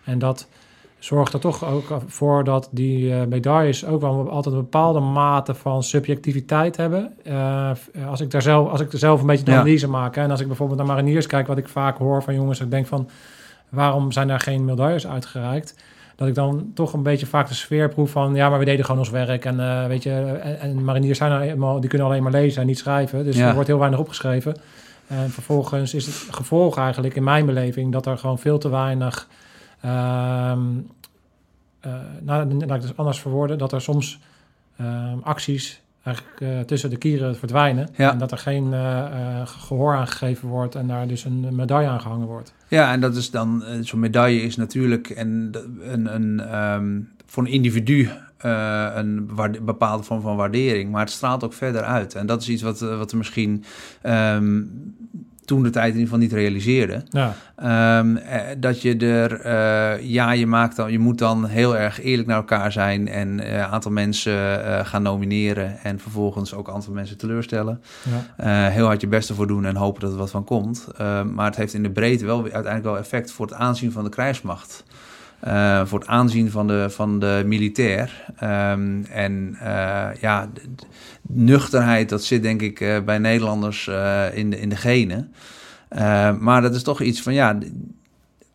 En dat zorgt er toch ook voor dat die eh, medailles ook wel altijd een bepaalde mate van subjectiviteit hebben. Eh, als, ik daar zelf, als ik er zelf een beetje de Ja. analyse maak hè, en als ik bijvoorbeeld naar mariniers kijk, wat ik vaak hoor van jongens, ik denk van waarom zijn er geen medailles uitgereikt? Dat ik dan toch een beetje vaak de sfeer proef van... ja, maar we deden gewoon ons werk. En eh, weet je, en, en mariniers zijn nou eenmaal, die kunnen alleen maar lezen en niet schrijven. Dus Ja. er wordt heel weinig opgeschreven. En vervolgens is het gevolg eigenlijk in mijn beleving... dat er gewoon veel te weinig... ehm eh, nou, laat ik het dus anders verwoorden... dat er soms ehm, acties eigenlijk eh, tussen de kieren verdwijnen. Ja. En dat er geen eh, eh, gehoor aan gegeven wordt... en daar dus een medaille aan gehangen wordt. Ja, en dat is dan, zo'n medaille is natuurlijk een, een, ehm, voor een individu een bepaalde vorm van waardering, maar het straalt ook verder uit. En dat is iets wat, wat we misschien toen de tijd in ieder geval niet realiseerden. Ja, Ehm, eh, dat je er, eh, ja, je maakt dan, je moet dan heel erg eerlijk naar elkaar zijn en eh, een aantal mensen eh, gaan nomineren en vervolgens ook een aantal mensen teleurstellen. ja. Eh, heel hard je best ervoor doen en hopen dat er wat van komt. Eh, maar het heeft in de breedte wel uiteindelijk wel effect voor het aanzien van de krijgsmacht. Eh, voor het aanzien van de, van de militair. Ehm, en eh, ja, nuchterheid, dat zit denk ik eh, bij Nederlanders in, de, in de genen. Maar dat is toch iets van, ja,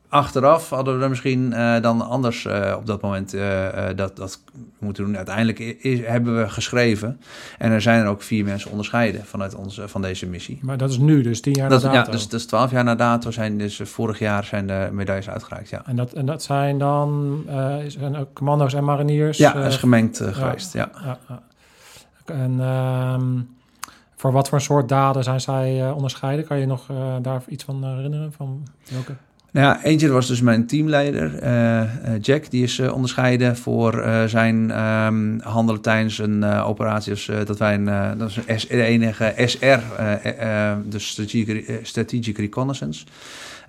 achteraf hadden we er misschien eh, dan anders eh, op dat moment eh, dat, dat moeten doen. Uiteindelijk is, hebben we geschreven. En er zijn er ook vier mensen onderscheiden vanuit onze, van deze missie. Maar dat is nu, dus tien jaar Dat, na is- ja, dato. dus, dus 12 jaar na dato zijn dus vorig jaar zijn de medailles uitgereikt. Ja, En dat, en dat zijn dan zijn ook commando's en mariniers? ja dat is gemengd geweest. Ja. ja, ja. En ehm, voor wat voor soort daden zijn zij onderscheiden? Kan je nog daar iets van herinneren? Van welke? Nou ja, eentje was dus mijn teamleider, eh, eh, Jack. Die is eh, onderscheiden voor zijn ehm, handelen tijdens een operatie. Dat wij een, dat is een de enige SR, dus Strategic, Strategic Reconnaissance.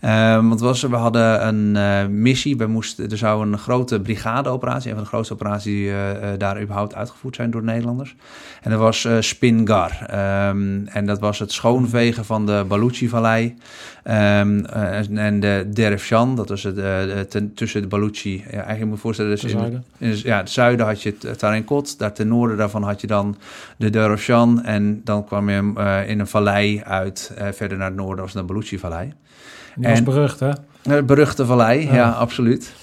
Ehm, want was, we hadden een eh, missie. We moesten, er zou een grote brigadeoperatie, een van de grootste operaties die eh, eh, daar überhaupt uitgevoerd zijn door de Nederlanders. En dat was Spingar. Ehm, en dat was het schoonvegen van de Baluchi-vallei. Ehm, eh, en- de Derefshan, dat was het, ten- tussen de Baluchi. Ja, eigenlijk moet je voorstellen, dus in, in het- ja, het zuiden had je het Tarinkot. Daar ten noorden daarvan had je dan de Derefshan. En dan kwam je in een vallei uit. verder naar het noorden was de Baluchi-vallei. Die was berucht, hè? De beruchte vallei, ja, Ja. absoluut.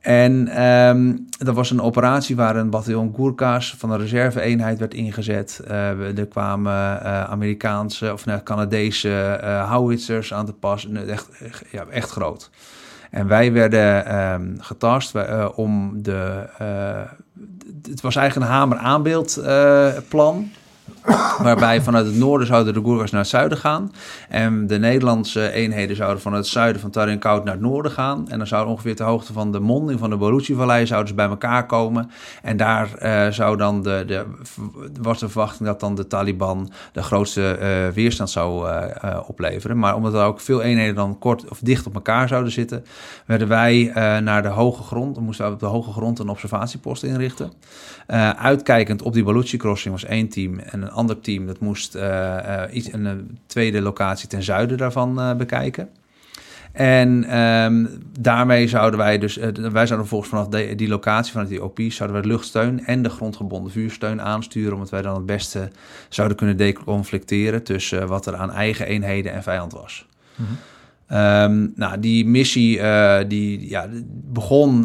En ehm, dat was een operatie waar een bataljon Gurkha's van een reserve-eenheid werd ingezet. Eh, we- er kwamen eh, Amerikaanse of nou, Canadese eh, howitzers aan te pas. Echt, echt- ja, echt groot. En wij werden ehm getast wij, eh, om de... eh, het was eigenlijk een hamer-aanbeeld eh, plan. Waarbij vanuit het noorden zouden de Gurkhas naar het zuiden gaan. En de Nederlandse eenheden zouden vanuit het zuiden van Tarinkoud naar het noorden gaan. En dan zouden ongeveer ter hoogte van de monding van de Baluchi-vallei zouden ze bij elkaar komen. En daar eh, zou dan de, de, was de verwachting dat dan de Taliban de grootste eh, weerstand zou eh, opleveren. Maar omdat er ook veel eenheden dan kort of dicht op elkaar zouden zitten, werden wij naar de hoge grond, dan moesten we op de hoge grond een observatiepost inrichten. Uitkijkend op die Baluchi crossing was één team en een ander team dat moest eh, eh, iets, een, eh, tweede locatie ten zuiden daarvan bekijken. En ehm, daarmee zouden wij dus, wij zouden vervolgens vanaf de- die locatie, vanuit die OP's, zouden wij luchtsteun en de grondgebonden vuursteun aansturen, omdat wij dan het beste zouden kunnen deconflicteren tussen wat er aan eigen eenheden en vijand was. Ehm, nou, die missie die, ja, begon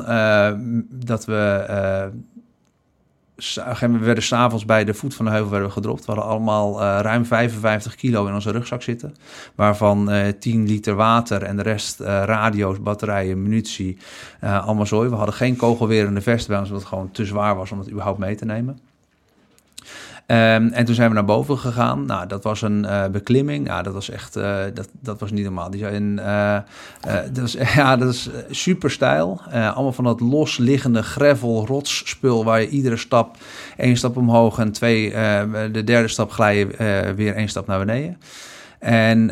dat we s- op een gegeven moment we werden s'avonds bij de voet van de heuvel werden we gedropt. We hadden allemaal eh, ruim 55 kilo in onze rugzak zitten. Waarvan eh 10 liter water en de rest eh, radio's, batterijen, munitie. eh, allemaal zooi. We hadden geen kogelwerende vest bij ons, omdat het gewoon te zwaar was om het überhaupt mee te nemen. Ehm, en toen zijn we naar boven gegaan. Nou, dat was een eh, beklimming. Nou, dat was echt, eh, dat, dat was niet normaal. Die zijn, eh, eh, dat was, ja, dat is super stijl. Allemaal van dat losliggende gravel, rotsspul waar je iedere stap één stap omhoog en twee, de derde stap glij je weer één stap naar beneden. En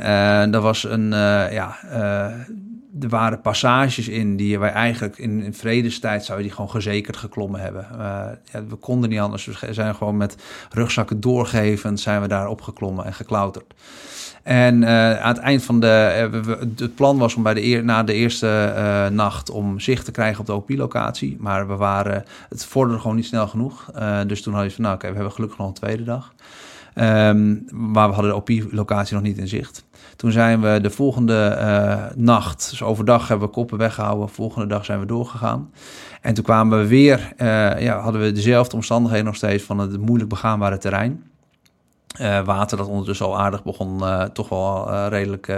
dat was een, ja, er waren passages in die wij eigenlijk in, vredestijd zouden die gewoon gezekerd geklommen hebben. Eh, ja, we konden niet anders. We zijn gewoon met rugzakken doorgevend zijn we daar opgeklommen en geklauterd. En eh, aan het eind van de. eh, het plan was om bij de na de eerste nacht om zicht te krijgen op de OP-locatie. Maar we waren. Het vorderde gewoon niet snel genoeg. Dus toen hadden we van. Nou, oké, we hebben gelukkig nog een tweede dag. Ehm, maar we hadden de OP-locatie nog niet in zicht. Toen zijn we de volgende eh, nacht, dus overdag hebben we koppen weggehouden. Volgende dag zijn we doorgegaan. En toen kwamen we weer, eh, ja, hadden we dezelfde omstandigheden nog steeds van het moeilijk begaanbare terrein. Eh, water dat ondertussen al aardig begon, toch wel redelijk,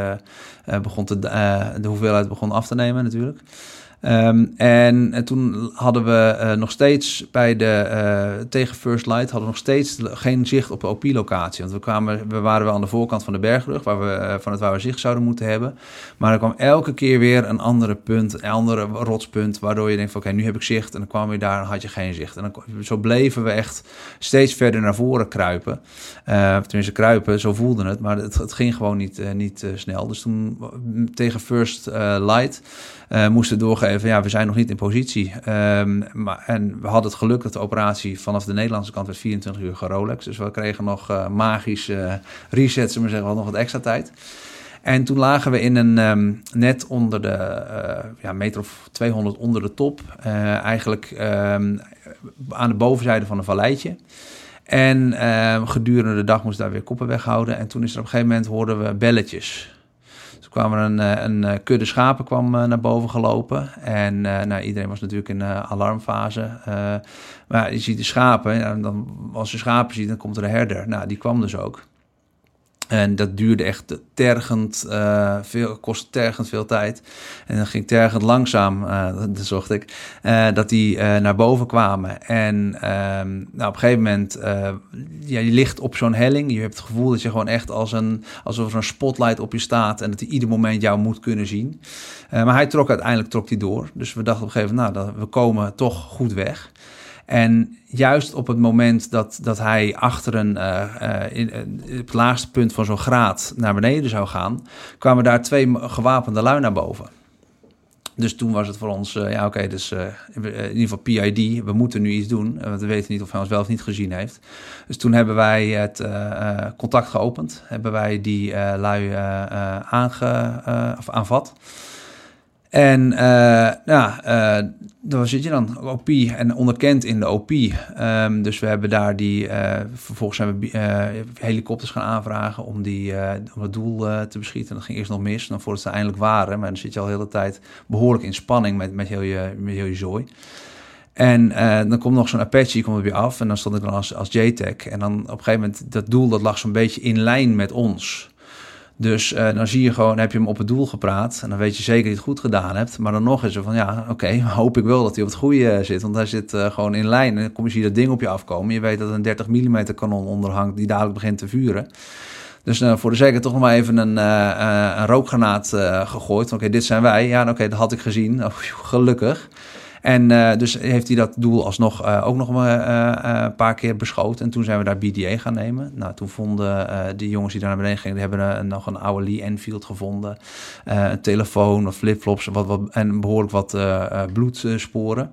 begon de hoeveelheid begon af te nemen natuurlijk. Ehm, en, en toen hadden we eh, nog steeds bij de, eh, tegen First Light, hadden we nog steeds geen zicht op de OP-locatie. Want we, kwamen, we waren wel aan de voorkant van de bergrug, waar we, eh, van het waar we zicht zouden moeten hebben. Maar er kwam elke keer weer een andere punt, een andere rotspunt, waardoor je denkt van oké, nu heb ik zicht. En dan kwam je daar en had je geen zicht. En dan, zo bleven we echt steeds verder naar voren kruipen. Eh, tenminste, kruipen, zo voelde het. Maar het, ging gewoon niet, eh, niet eh, snel. Dus toen tegen First eh, Light eh, moesten we doorgeven... ja, we zijn nog niet in positie. Ehm, maar, en we hadden het geluk dat de operatie vanaf de Nederlandse kant... werd 24 uur gerolex. Dus we kregen nog eh, magisch eh reset, zullen we zeggen, wel nog wat extra tijd. En toen lagen we in een ehm, net onder de ja, meter of 200 onder de top. Eigenlijk ehm, aan de bovenzijde van een valleitje. En gedurende de dag moesten we daar weer koppen weghouden. En toen is er op een gegeven moment hoorden we belletjes. Kwam er een, eh, eh, kudde schapen kwam, eh, naar boven gelopen. En nou, iedereen was natuurlijk in alarmfase. Maar je ziet de schapen. En dan, als je schapen ziet, dan komt er een herder. Nou, die kwam dus ook. En dat duurde echt tergend, eh, veel, kostte tergend veel tijd. En dan ging tergend langzaam, dat zocht ik, eh, dat die naar boven kwamen. En ehm, nou, op een gegeven moment, ja, je ligt op zo'n helling. Je hebt het gevoel dat je gewoon echt als een, alsof er een spotlight op je staat. En dat hij ieder moment jou moet kunnen zien. Maar hij trok uiteindelijk trok hij door. Dus we dachten op een gegeven moment, nou, we komen toch goed weg. En juist op het moment dat, dat hij achter een, eh, eh, in, eh, het laagste punt van zo'n graad naar beneden zou gaan, kwamen daar twee gewapende lui naar boven. Dus toen was het voor ons, ja oké, dus in ieder geval PID, we moeten nu iets doen. want we weten niet of hij ons wel of niet gezien heeft. Dus toen hebben wij het contact geopend. Hebben wij die lui aange, of aanvat. En eh ja, eh daar zit je dan, OP en onderkend in de OP. Ehm, dus we hebben daar die, eh, vervolgens zijn we helikopters gaan aanvragen om, die, om het doel te beschieten. Dat ging eerst nog mis, dan voordat ze eindelijk waren. Maar dan zit je al de hele tijd behoorlijk in spanning met, met, heel, je, met heel je zooi. En dan komt nog zo'n Apache, komt op je af. En dan stond ik dan als, als. En dan op een gegeven moment, dat doel dat lag zo'n beetje in lijn met ons. Dus eh, dan zie je gewoon, heb je hem op het doel gepraat. En dan weet je zeker dat je het goed gedaan hebt. Maar dan nog is er van, ja, oké, hoop ik wel dat hij op het goede eh, zit. Want hij zit eh, gewoon in lijn. En dan kom je zie je dat ding op je afkomen. Je weet dat een 30 mm kanon onderhangt die dadelijk begint te vuren. Dus voor de zekerheid toch nog maar even een, een rookgranaat gegooid. Oké, dit zijn wij. Ja, oké, dat had ik gezien. Oh, gelukkig. En eh, dus heeft hij dat doel alsnog uh, ook nog uh, een paar keer beschoten. En toen zijn we daar BDA gaan nemen. Nou, toen vonden die jongens die daar naar beneden gingen, die hebben nog een oude Lee Enfield gevonden. Een telefoon of flipflops wat, wat, en behoorlijk wat bloedsporen.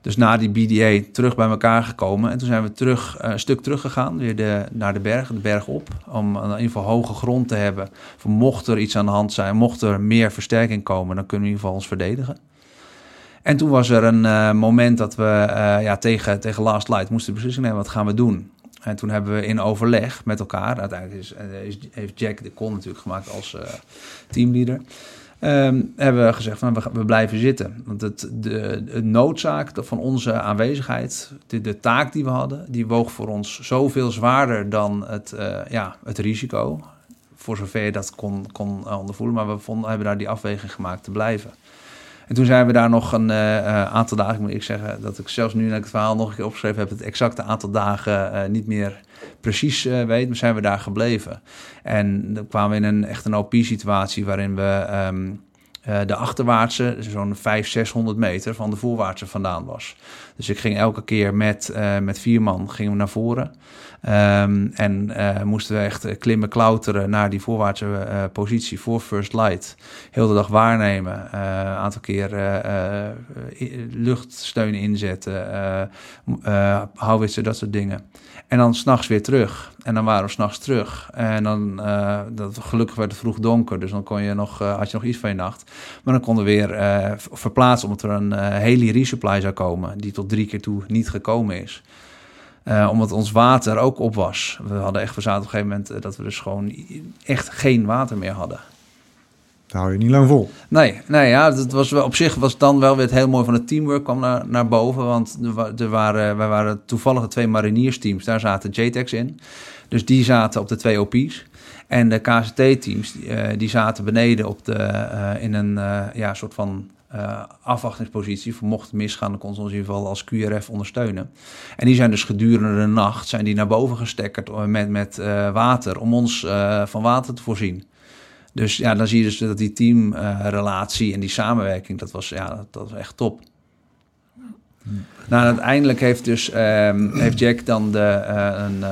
Dus na die BDA terug bij elkaar gekomen. En toen zijn we terug, een stuk teruggegaan, weer de, naar de berg, de berg op. Om in ieder geval hoge grond te hebben. Mocht er iets aan de hand zijn, mocht er meer versterking komen, dan kunnen we in ieder geval ons verdedigen. En toen was er een uh, moment dat we uh, ja, tegen, tegen Last Light moesten beslissing nemen, wat gaan we doen? En toen hebben we in overleg met elkaar, uiteindelijk is, is, heeft Jack de call natuurlijk gemaakt als teamleader, um, hebben we gezegd van we, blijven zitten. Want het, de, noodzaak van onze aanwezigheid, de, taak die we hadden, die woog voor ons zoveel zwaarder dan het, ja, het risico. Voor zover je dat kon, kon ondervoelen. Maar we vonden, hebben daar die afweging gemaakt te blijven. En toen zijn we daar nog een uh, aantal dagen, moet ik zeggen, dat ik zelfs nu dat ik het verhaal nog een keer opgeschreven heb, het exacte aantal dagen uh, niet meer precies weet, maar zijn we daar gebleven. En dan kwamen we in een echt een OP-situatie waarin we um, de achterwaartse, zo'n 500, 600 meter van de voorwaartse vandaan was. Dus ik ging elke keer met, met vier man gingen we naar voren. Um, en uh, moesten we echt klimmen, klauteren naar die voorwaartse uh, positie voor First Light. Heel de dag waarnemen, een uh, aantal keer luchtsteun inzetten, houwitsen, dat soort dingen. En dan s'nachts weer terug. En dan waren we s'nachts terug. En dan, dat, gelukkig werd het vroeg donker, dus dan kon je nog, had je nog iets van je nacht. Maar dan konden we weer verplaatsen omdat er een heli resupply zou komen, die tot drie keer toe niet gekomen is. Omdat ons water ook op was. We hadden echt, we zaten op een gegeven moment dat we dus gewoon echt geen water meer hadden. Hou je niet lang vol. Nee, nee ja, dat was wel, op zich was dan wel weer het heel mooi van het teamwork kwam naar, naar boven. Want er, waren, wij waren toevallig twee mariniersteams, daar zaten JTEX in. Dus die zaten op de twee OP's. En de KCT-teams, die, uh, die, zaten beneden op de, in een ja, soort van uh, afwachtingspositie. Voor mocht het misgaan, dan kon ze ons in ieder geval als QRF ondersteunen. En die zijn dus gedurende de nacht zijn die naar boven gestekkerd met, met water om ons van water te voorzien. Dus ja, dan zie je dus dat die teamrelatie en die samenwerking, dat was, ja, dat, dat was echt top. Nou, uiteindelijk heeft dus um, heeft Jack dan de, een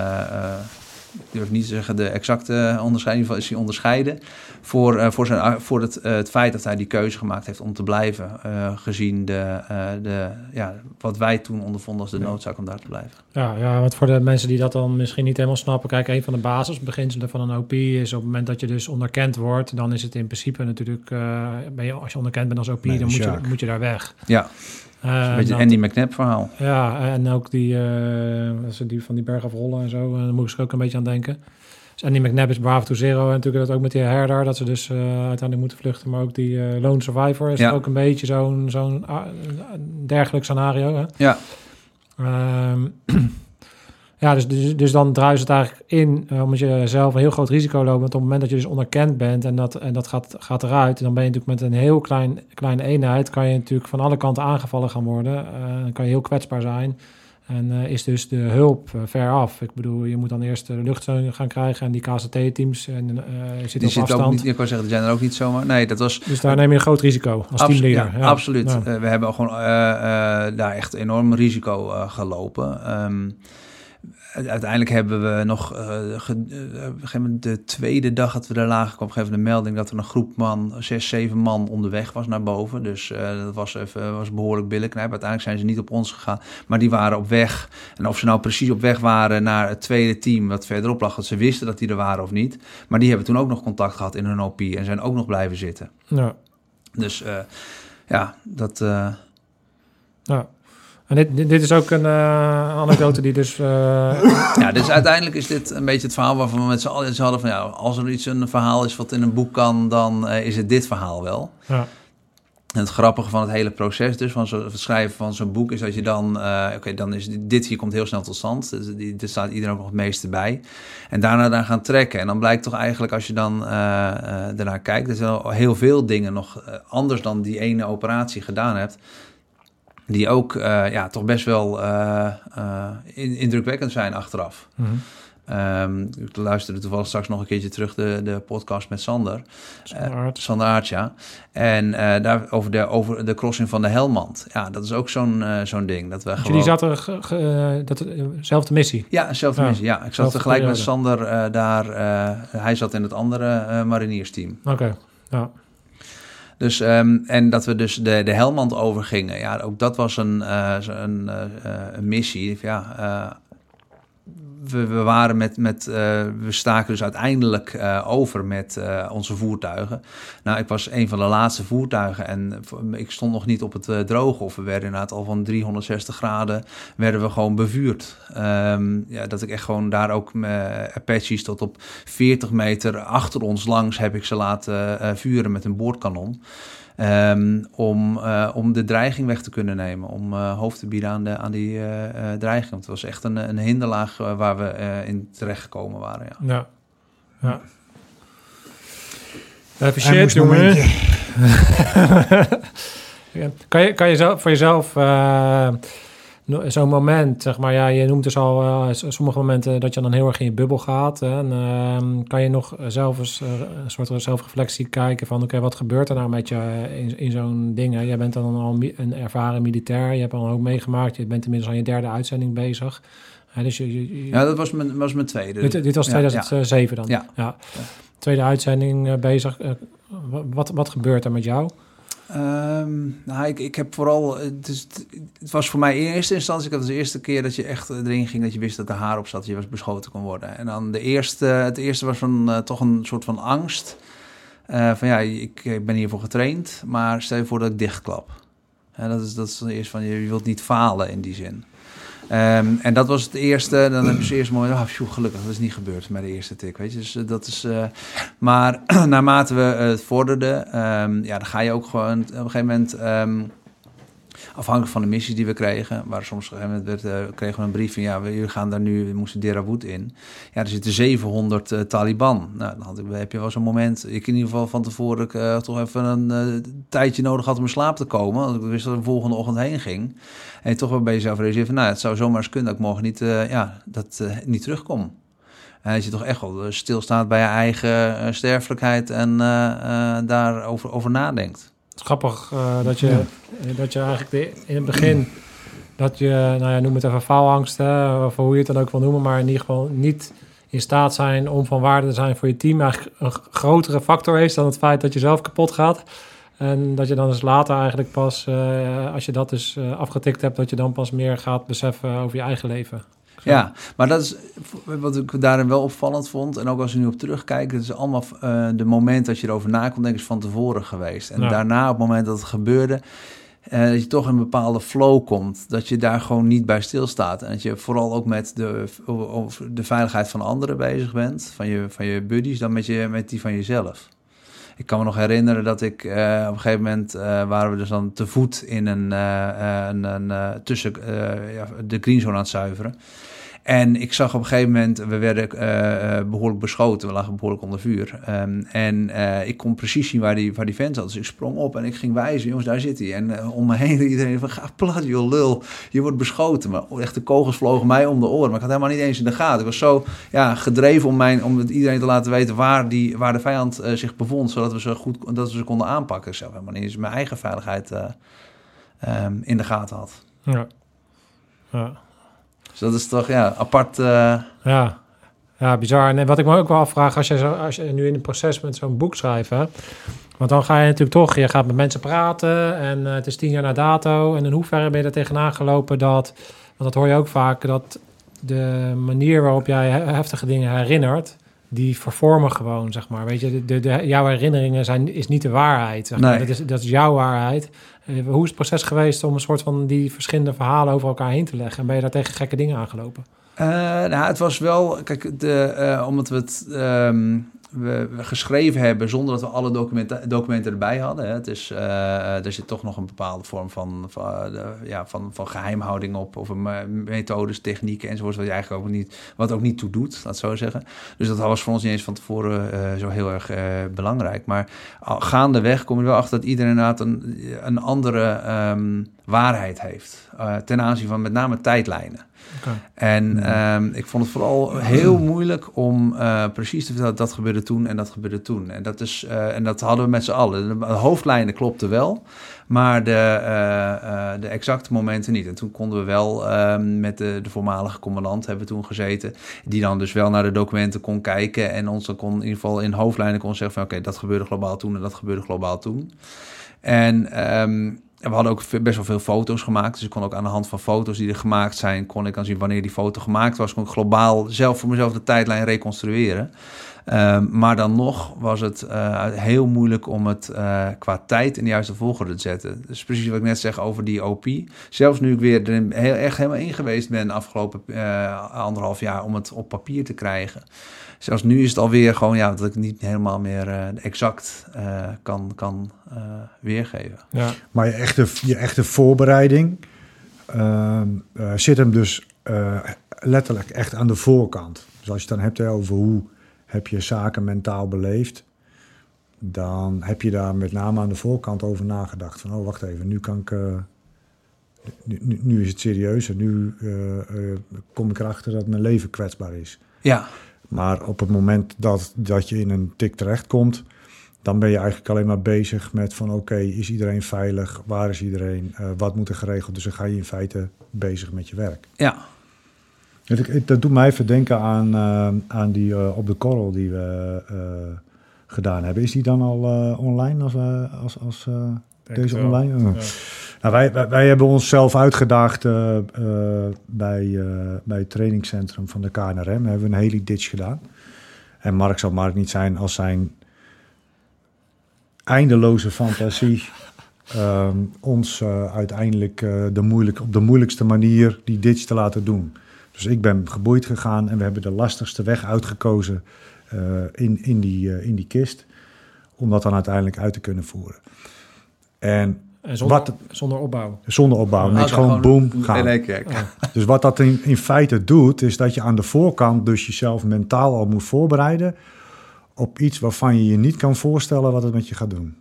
ik durf niet te zeggen de exacte onderscheiding, is hij onderscheiden voor, uh, voor, zijn, voor het, uh, het feit dat hij die keuze gemaakt heeft om te blijven, uh, gezien de, de, ja, wat wij toen ondervonden als de noodzaak om daar te blijven. Ja, ja, want voor de mensen die dat dan misschien niet helemaal snappen, kijk, een van de basisbeginselen van een OP is op het moment dat je dus onderkend wordt, dan is het in principe natuurlijk, ben je, als je onderkend bent als OP, nee, dan moet je, moet je daar weg. Ja. Uh, een beetje het Andy McNabb verhaal. Ja, en ook die, uh, die van die berg afrollen en zo, daar moet ik ook een beetje aan denken. Dus Andy McNabb is Bravo to Zero. En natuurlijk dat ook met die herder, dat ze dus uh, uiteindelijk moeten vluchten. Maar ook die uh, Lone Survivor is Ja. ook een beetje zo'n zo'n ah, dergelijk scenario. Hè? Ja. Ehm, ja, dus, dus, dus dan druist het eigenlijk in, uh, omdat je zelf een heel groot risico loopt. Want op het moment dat je dus onderkend bent en dat, en dat gaat, gaat eruit, dan ben je natuurlijk met een heel klein, kleine eenheid, kan je natuurlijk van alle kanten aangevallen gaan worden. Dan kan je heel kwetsbaar zijn. En uh, is dus de hulp uh, ver af. Ik bedoel, je moet dan eerst de luchtsteun gaan krijgen en die KCT-teams en uh, zitten Die op zit afstand. ook niet, ik kan zeggen, die zijn er ook niet zomaar. Nee, dat was Dus daar neem je een groot risico als Abso- teamleader. Ja, absoluut. Ja. We hebben gewoon daar echt enorm risico gelopen. Um, uiteindelijk hebben we nog uh, ge, uh, op een gegeven moment de tweede dag dat we daar lagen, kwam gegeven de melding dat er een groep man, zes, zeven man onderweg was naar boven. Dus uh, dat was, even, was behoorlijk billenknijp. Uiteindelijk zijn ze niet op ons gegaan, maar die waren op weg. En of ze nou precies op weg waren naar het tweede team wat verderop lag, dat ze wisten dat die er waren of niet. Maar die hebben toen ook nog contact gehad in hun OP en zijn ook nog blijven zitten. Ja. Dus ja, dat. Ja. En dit, dit, is ook een uh, anekdote die dus... Uh... Ja, dus uiteindelijk is dit een beetje het verhaal waarvan we met z'n allen hadden van... ja, als er iets een verhaal is wat in een boek kan, dan uh, is het dit verhaal wel. Ja. En het grappige van het hele proces dus, van zo, het schrijven van zo'n boek... is dat je dan, oké, okay, dan is dit hier komt heel snel tot stand. Dus dit staat iedereen ook nog het meeste bij. En daarna dan gaan trekken. En dan blijkt toch eigenlijk, als je dan ernaar kijkt... er zijn heel veel dingen nog anders dan die ene operatie gedaan hebt die ook uh, ja, toch best wel uh, uh, indrukwekkend zijn achteraf. Mm -hmm. um, ik luisterde toevallig straks nog een keertje terug de, de podcast met Sander. Sander Aert. Sander Aert, ja. En daar over de, over de crossing van de Helmand. Ja, dat is ook zo'n zo'n ding. Dat we gewoon... jullie zaten ge, ge, dat, dezelfde missie? Ja, dezelfde Ja. missie. Ja, ik zat tegelijk met. Sander daar. hij zat in het andere mariniersteam. Oké, ja. Dus, um, en dat we dus de, de Helmand overgingen. Ja, ook dat was een, uh, een, uh, een missie. Ja, we, waren met, met we staken dus uiteindelijk over met onze voertuigen. Nou, ik was een van de laatste voertuigen en ik stond nog niet op het droge. Of we werden inderdaad al van 360 graden werden we gewoon bevuurd. Um, ja, dat ik echt gewoon daar ook Apaches tot op 40 meter achter ons langs heb ik ze laten vuren met een boordkanon. Um, om, uh, om de dreiging weg te kunnen nemen. Om uh, hoofd te bieden aan, de, aan die uh, dreiging. Want het was echt een, een hinderlaag waar we in terecht gekomen waren. Ja. Ja. ja. Even shit, jongen. kan, je, kan je zelf, voor jezelf zo'n moment, zeg maar, ja, je noemt dus al uh, sommige momenten dat je dan heel erg in je bubbel gaat. Hè, en uh, kan je nog zelf eens uh, een soort zelfreflectie kijken van, oké, okay, wat gebeurt er nou met je in, in zo'n ding? Hè? Jij bent dan al een ervaren militair, je hebt dan ook meegemaakt, je bent inmiddels aan je derde uitzending bezig. dus je, je, ja, dat was mijn, was mijn tweede. Dit, dit was 2007 ja, dan? Ja. ja. Tweede uitzending bezig. wat, wat gebeurt er met jou? Um, nou, ik, ik heb vooral. Het, is, het, was voor mij in eerste instantie. Ik had de eerste keer dat je echt erin ging. dat je wist dat er haar op zat. dat je was beschoten kon worden. En dan de eerste. Het eerste was van, uh, toch een soort van angst. Uh, van ja, ik, ik, ben hiervoor getraind. Maar stel je voor dat ik dichtklap. Dat is, dat is eerst van je wilt niet falen in die zin. Um, en dat was het eerste. Dan heb je eerst mooi. Oh, pjoe, gelukkig, dat is niet gebeurd met de eerste tik. Weet je, dus uh, dat is. Uh, maar naarmate we het vorderden, um, ja, dan ga je ook gewoon op een gegeven moment. Um, afhankelijk van de missies die we kregen, waar soms werd, uh, kregen we een brief van ja, we, gaan daar nu, we moesten Derawood in. Ja, er zitten 700 uh, Taliban. Nou, dan had ik, heb je wel zo'n moment, ik in ieder geval van tevoren ik, uh, toch even een tijdje nodig had om in slaap te komen, want ik wist dat ik de volgende ochtend heen ging. En toch wel bij jezelf realiseert van, nou, het zou zomaar eens kunnen dat ik morgen niet, ja, dat, niet terugkom. En dat je toch echt wel stilstaat bij je eigen sterfelijkheid en daarover over nadenkt. Het is grappig uh, dat, je, ja. dat je eigenlijk de, in het begin, dat je, nou ja, noem het even faalangst, hè, of hoe je het dan ook wil noemen, maar in ieder geval niet in staat zijn om van waarde te zijn voor je team, eigenlijk een grotere factor is dan het feit dat je zelf kapot gaat. En dat je dan dus later eigenlijk pas, uh, als je dat dus uh, afgetikt hebt, dat je dan pas meer gaat beseffen over je eigen leven. Ja, maar dat is wat ik daarin wel opvallend vond. En ook als je nu op terugkijkt, het is allemaal uh, de moment dat je erover na kon denken, is van tevoren geweest. En Ja. daarna, op het moment dat het gebeurde, eh, dat je toch in een bepaalde flow komt. Dat je daar gewoon niet bij stilstaat. En dat je vooral ook met de, over de veiligheid van anderen bezig bent. Van je, van je buddies, dan met, je, met die van jezelf. Ik kan me nog herinneren dat ik eh, op een gegeven moment uh, waren we dus dan te voet in een, uh, een, een tussen ja, de greenzone aan het zuiveren. En ik zag op een gegeven moment, we werden uh, behoorlijk beschoten, we lagen behoorlijk onder vuur. Um, en uh, ik kon precies zien waar die, waar die vent zat. Dus ik sprong op en ik ging wijzen, jongens, daar zit hij. En om me heen iedereen van, ga plat, joh, lul, je wordt beschoten. Maar echt, de kogels vlogen mij om de oren, maar ik had helemaal niet eens in de gaten. Ik was zo ja, gedreven om, mijn, om iedereen te laten weten waar, die, waar de vijand zich bevond, zodat we ze goed dat we ze konden aanpakken. Zelf helemaal niet eens mijn eigen veiligheid um, in de gaten had. Ja. ja. Dus dat is toch ja, apart. Uh... Ja. ja, bizar. En wat ik me ook wel afvraag, als je, zo, als je nu in het proces met zo'n boek schrijven. Want dan ga je natuurlijk toch, je gaat met mensen praten en uh, het is tien jaar na dato. En in hoeverre ben je er tegenaan gelopen dat, want dat hoor je ook vaak, dat de manier waarop jij heftige dingen herinnert, die vervormen gewoon, zeg maar. Weet je, de, de, jouw herinneringen zijn, is niet de waarheid. Zeg maar. Nee. dat, is, dat is jouw waarheid. Uh, hoe is het proces geweest om een soort van die verschillende verhalen over elkaar heen te leggen? En ben je daar tegen gekke dingen aangelopen? Uh, nou, het was wel, kijk, de, uh, omdat we het um, we, geschreven hebben zonder dat we alle documenten, documenten erbij hadden. Het is, uh, er zit toch nog een bepaalde vorm van, van, ja, van, van geheimhouding op, of methodes, technieken enzovoort, wat je eigenlijk ook niet, wat ook niet toe doet, laat zo zeggen. Dus dat was voor ons niet eens van tevoren zo heel erg belangrijk. Maar gaandeweg kom je wel achter dat iedereen inderdaad een, een andere um, waarheid heeft, ten aanzien van met name tijdlijnen. Okay. En um, ik vond het vooral heel moeilijk om uh, precies te vertellen dat gebeurde toen en dat gebeurde toen. En dat, is, uh, en dat hadden we met z'n allen. De hoofdlijnen klopten wel, maar de, uh, de exacte momenten niet. En toen konden we wel ehm, met de, de voormalige commandant hebben we toen gezeten, die dan dus wel naar de documenten kon kijken en ons dan kon in ieder geval in hoofdlijnen kon zeggen van oké, okay, dat gebeurde globaal toen en dat gebeurde globaal toen. En um, we hadden ook best wel veel foto's gemaakt. Dus ik kon ook aan de hand van foto's die er gemaakt zijn, kon ik dan zien wanneer die foto gemaakt was. Kon ik globaal zelf voor mezelf de tijdlijn reconstrueren. Um, maar dan nog was het uh, heel moeilijk om het uh, qua tijd in de juiste volgorde te zetten. Dus precies wat ik net zeg over die OP. Zelfs nu ik weer er heel, echt helemaal in geweest ben de afgelopen uh, anderhalf jaar om het op papier te krijgen. Zelfs nu is het alweer gewoon ja, dat ik niet helemaal meer exact kan, kan weergeven. Ja. Maar je echte, je echte voorbereiding ehm, zit hem dus letterlijk echt aan de voorkant. Dus als je het dan hebt over hoe heb je zaken mentaal beleefd, dan heb je daar met name aan de voorkant over nagedacht. Van, oh, wacht even, nu kan ik... Uh, nu, nu, nu, is het serieus en nu uh, uh, kom ik erachter dat mijn leven kwetsbaar is. Ja. Maar op het moment dat, dat je in een tik terechtkomt, dan ben je eigenlijk alleen maar bezig met van oké, okay, is iedereen veilig? Waar is iedereen? wat moet er geregeld? Dus dan ga je in feite bezig met je werk. Ja. Dat doet mij verdenken aan, uh, aan die uh, op de korrel die we uh, gedaan hebben. Is die dan al online als, als, als deze online? Ja. Nou, wij, wij, wij, hebben onszelf uitgedaagd bij, bij het trainingscentrum van de KNRM. We hebben een hele ditch gedaan. En Mark zal Mark niet zijn als zijn eindeloze fantasie um, ons uiteindelijk de moeilijk, op de moeilijkste manier die ditch te laten doen. Dus ik ben geboeid gegaan en we hebben de lastigste weg uitgekozen in, in, die, in die kist. Om dat dan uiteindelijk uit te kunnen voeren. En, en zonder, wat, zonder opbouw. Zonder opbouw. Niks, nou, gewoon boom, gaan. In één keer. Ja. Dus wat dat in, in feite doet, is dat je aan de voorkant dus jezelf mentaal al moet voorbereiden op iets waarvan je je niet kan voorstellen wat het met je gaat doen.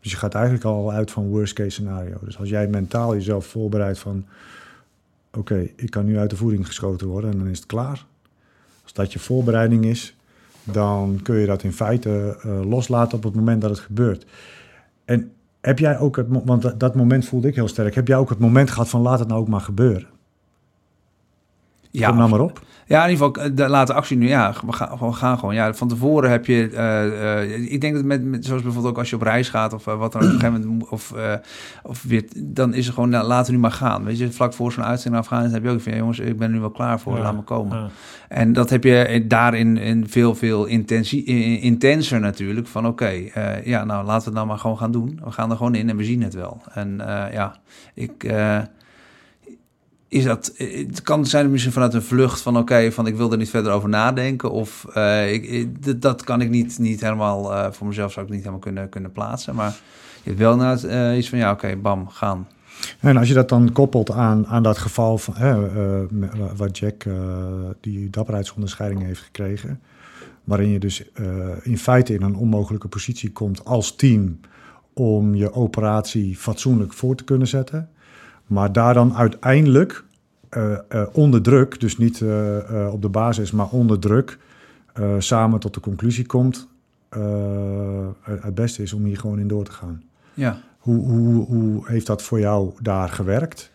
Dus je gaat eigenlijk al uit van worst case scenario. Dus als jij mentaal jezelf voorbereidt van oké, okay, ik kan nu uit de voering geschoten worden en dan is het klaar. Als dat je voorbereiding is, dan kun je dat in feite uh, loslaten op het moment dat het gebeurt. En heb jij ook het, want dat, dat moment voelde ik heel sterk, heb jij ook het moment gehad van laat het nou ook maar gebeuren? Ja, Kom nou maar op. Ja, in ieder geval, eh, de late actie nu, ja, we gaan, we gaan gewoon. Ja, van tevoren heb je, eh, eh, ik denk dat met, met, zoals bijvoorbeeld ook als je op reis gaat of wat dan op een gegeven moment, mo- of, of weer, dan is er gewoon, nou, laten we nu maar gaan. Weet je, vlak voor zo'n uitzending naar Afghanistan heb je ook van, ja, jongens, ik ben er nu wel klaar voor, Ja, laat me komen. ja. En dat heb je daarin in veel, veel intensie, in- intenser natuurlijk. Van oké, ja, nou laten we het nou maar gewoon gaan doen. We gaan er gewoon in en we zien het wel. En ja, ik. Eh, is dat, het kan zijn misschien vanuit een vlucht van oké, van ik wil er niet verder over nadenken. Of eh, ik, ik- dat- kan ik niet, niet helemaal, eh, voor mezelf zou ik niet helemaal kunnen, kunnen plaatsen. Maar je hebt wel nou iets van ja, oké, bam, gaan. En als je dat dan koppelt aan, aan dat geval van, eh, eh, wat Jack eh, die dapperheidsonderscheiding heeft gekregen, waarin je dus eh, in feite in een onmogelijke positie komt als team om je operatie fatsoenlijk voor te kunnen zetten, maar daar dan uiteindelijk eh, eh, onder druk, dus niet eh, op de basis, maar onder druk, samen tot de conclusie komt, het beste is om hier gewoon in door te gaan. Ja. Hoe, hoe, hoe heeft dat voor jou daar gewerkt?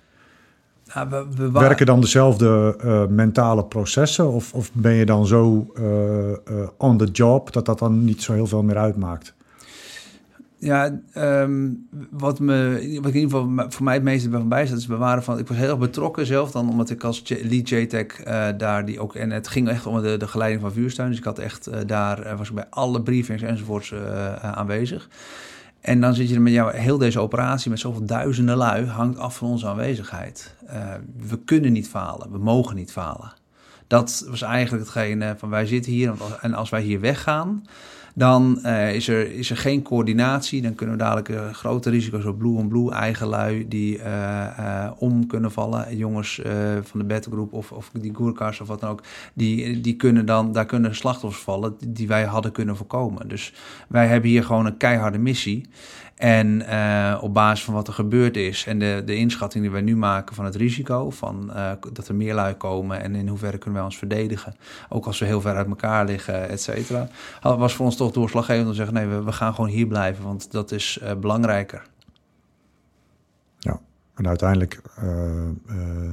Nou, we, we Werken dan dezelfde mentale processen? Of, of ben je dan zo on the job dat dat dan niet zo heel veel meer uitmaakt? Ja, ehm, wat, me, wat in ieder geval voor mij het meeste bij van bijstaat is bewaren van... Ik was heel erg betrokken zelf dan, omdat ik als lead JTech eh daar die ook... En het ging echt om de, de geleiding van vuurstuin. Dus ik had echt eh, daar, eh, was ik bij alle briefings enzovoorts aanwezig. En dan zit je er met jou, heel deze operatie met zoveel duizenden lui hangt af van onze aanwezigheid. We kunnen niet falen, we mogen niet falen. Dat was eigenlijk hetgene van wij zitten hier en als wij hier weggaan, dan eh, is, er, is er geen coördinatie. Dan kunnen we dadelijk eh, grote risico's op blue on blue, eigen lui die eh, om kunnen vallen. Jongens van de battlegroep of, of die Goerkars of wat dan ook, die, die kunnen dan, daar kunnen slachtoffers vallen die wij hadden kunnen voorkomen. Dus wij hebben hier gewoon een keiharde missie. En eh, op basis van wat er gebeurd is en de, de inschatting die wij nu maken van het risico, van eh, dat er meer lui komen en in hoeverre kunnen wij ons verdedigen, ook als we heel ver uit elkaar liggen, et cetera, was voor ons toch doorslaggevend om te zeggen, nee, we, we gaan gewoon hier blijven, want dat is eh, belangrijker. Ja. En uiteindelijk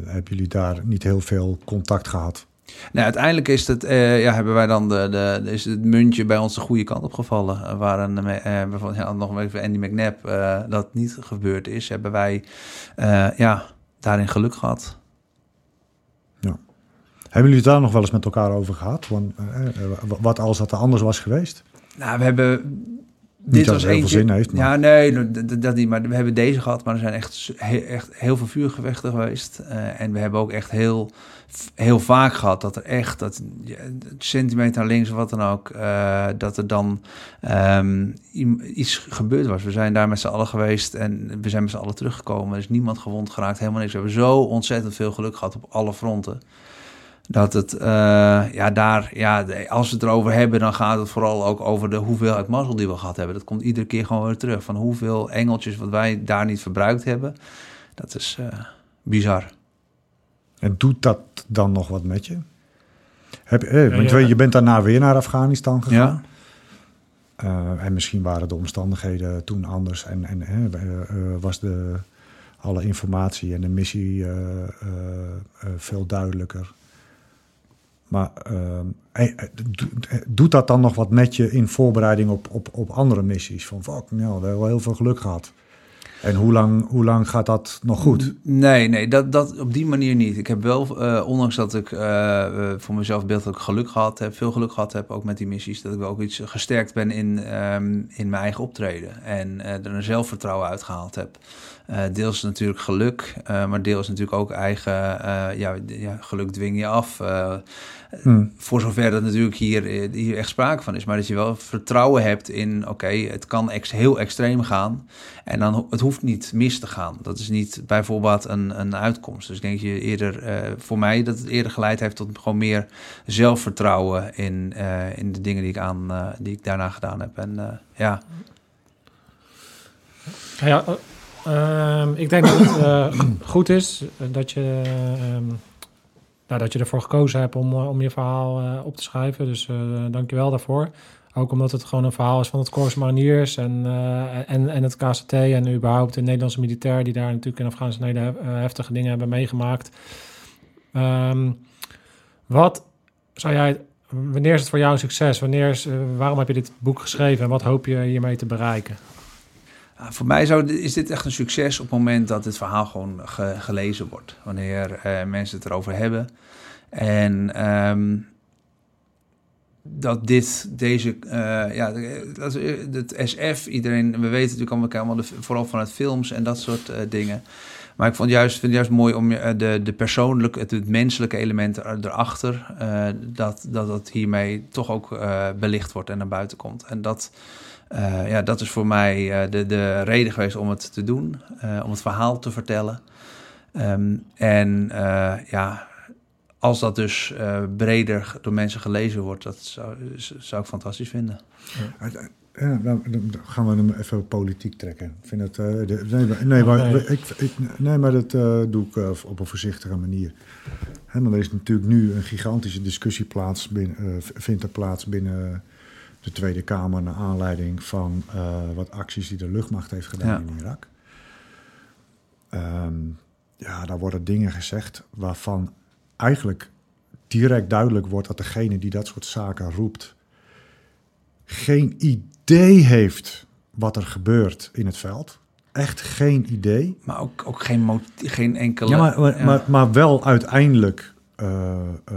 hebben jullie daar niet heel veel contact gehad. Nou, uiteindelijk is het, eh, ja, hebben wij dan de, de, is het muntje bij ons de goede kant opgevallen. Uh, waar een, eh, bijvoorbeeld, ja, nog even Andy McNabb eh, dat niet gebeurd is, hebben wij eh, ja, daarin geluk gehad. Hebben jullie het daar nog wel eens met elkaar over gehad? Want, eh, eh, wat als dat anders was geweest? Nou, we hebben. Niet Dit was heel veel zin heeft, maar- Ja, nee, dat niet. Maar we hebben deze gehad, maar er zijn echt, he- echt heel veel vuurgevechten geweest. Eh, en we hebben ook echt heel, heel vaak gehad dat er echt, dat centimeter links of wat dan ook, eh, dat er dan ehm, iets gebeurd was. We zijn daar met z'n allen geweest en we zijn met z'n allen teruggekomen. Er is niemand gewond geraakt, helemaal niks. We hebben zo ontzettend veel geluk gehad op alle fronten. Dat het, eh, ja, daar, ja, als we het erover hebben, dan gaat het vooral ook over de hoeveelheid mazzel die we gehad hebben. Dat komt iedere keer gewoon weer terug. Van hoeveel engeltjes wat wij daar niet verbruikt hebben. Dat is eh, bizar. En doet dat dan nog wat met je? Heb, eh, want ja. je- je bent daarna weer naar Afghanistan gegaan. Ja. Eh, en misschien waren de omstandigheden toen anders en, en eh, eh, was de, alle informatie en de missie veel duidelijker. Maar eh, eh, eh, do- eh, doet dat dan nog wat met je in voorbereiding op, op, op andere missies? Van fuck, nou, we hebben wel heel veel geluk gehad. En hoe lang, hoe lang gaat dat nog goed? Nee, nee, dat, dat op die manier niet. Ik heb wel, eh, ondanks dat ik eh, eh, voor mezelf beeld dat ik geluk gehad heb, veel geluk gehad heb, ook met die missies, dat ik wel ook iets gesterkt ben in, ehm, in mijn eigen optreden. En er een zelfvertrouwen uitgehaald heb. Eh, deels natuurlijk geluk, eh, maar deels natuurlijk ook eigen, eh, ja, ja, geluk dwing je af. Eh, Hmm. Voor zover dat natuurlijk hier, hier echt sprake van is. Maar dat je wel vertrouwen hebt in, oké, het kan ex heel extreem gaan. En dan, ho- het hoeft niet mis te gaan. Dat is niet bijvoorbeeld een, een uitkomst. Dus ik denk je eerder, eh, voor mij, dat het eerder geleid heeft tot gewoon meer zelfvertrouwen in, eh, in de dingen die ik, aan, die ik daarna gedaan heb. En eh, ja, Ja, eh, ehm, ik denk dat het eh, goed is eh, dat je, ehm, nou, dat je ervoor gekozen hebt om, eh, om je verhaal op te schrijven. Dus dank je wel daarvoor. Ook omdat het gewoon een verhaal is van het Corps Mariniers en, en, en het KCT en überhaupt de Nederlandse militair die daar natuurlijk in Afghanistan hele hef- heftige dingen hebben meegemaakt. Ehm, Wat zou jij, wanneer is het voor jou een succes? Wanneer is, waarom heb je dit boek geschreven en wat hoop je hiermee te bereiken? Ja, voor mij zou, is dit echt een succes op het moment dat het verhaal gewoon ge- gelezen wordt. Wanneer eh, mensen het erover hebben. En ehm, dat dit, deze, eh, ja, de- dat, het SF, iedereen, we weten natuurlijk allemaal, vooral vanuit films en dat soort eh, dingen. Maar ik vond juist, vind het juist mooi om eh, de, de persoonlijke, het, menselijke element er- erachter, eh, dat, dat dat hiermee toch ook eh, belicht wordt en naar buiten komt. En dat, eh, ja, dat is voor mij eh, de, de reden geweest om het te doen, eh, om het verhaal te vertellen. Ehm, en eh, ja, als dat dus eh, breder door mensen gelezen wordt, dat zou, zou ik fantastisch vinden. Ja, dan, dan gaan we hem even politiek trekken. Ik vind het, eh, de- nee, maar, nee, maar, Nee. Ik, ik, nee, maar dat eh, doe ik op een voorzichtige manier. Hè, maar er is natuurlijk nu een gigantische discussie plaats binnen, eh, vindt er plaats binnen de Tweede Kamer... naar aanleiding van eh, wat acties die de luchtmacht heeft gedaan Ja. in Irak. Ehm, ja, daar worden dingen gezegd waarvan eigenlijk direct duidelijk wordt... dat degene die dat soort zaken roept geen idee heeft wat er gebeurt in het veld. Echt geen idee. Maar ook, ook geen, geen enkele... Ja, maar, maar, ja. maar, maar wel uiteindelijk eh, eh,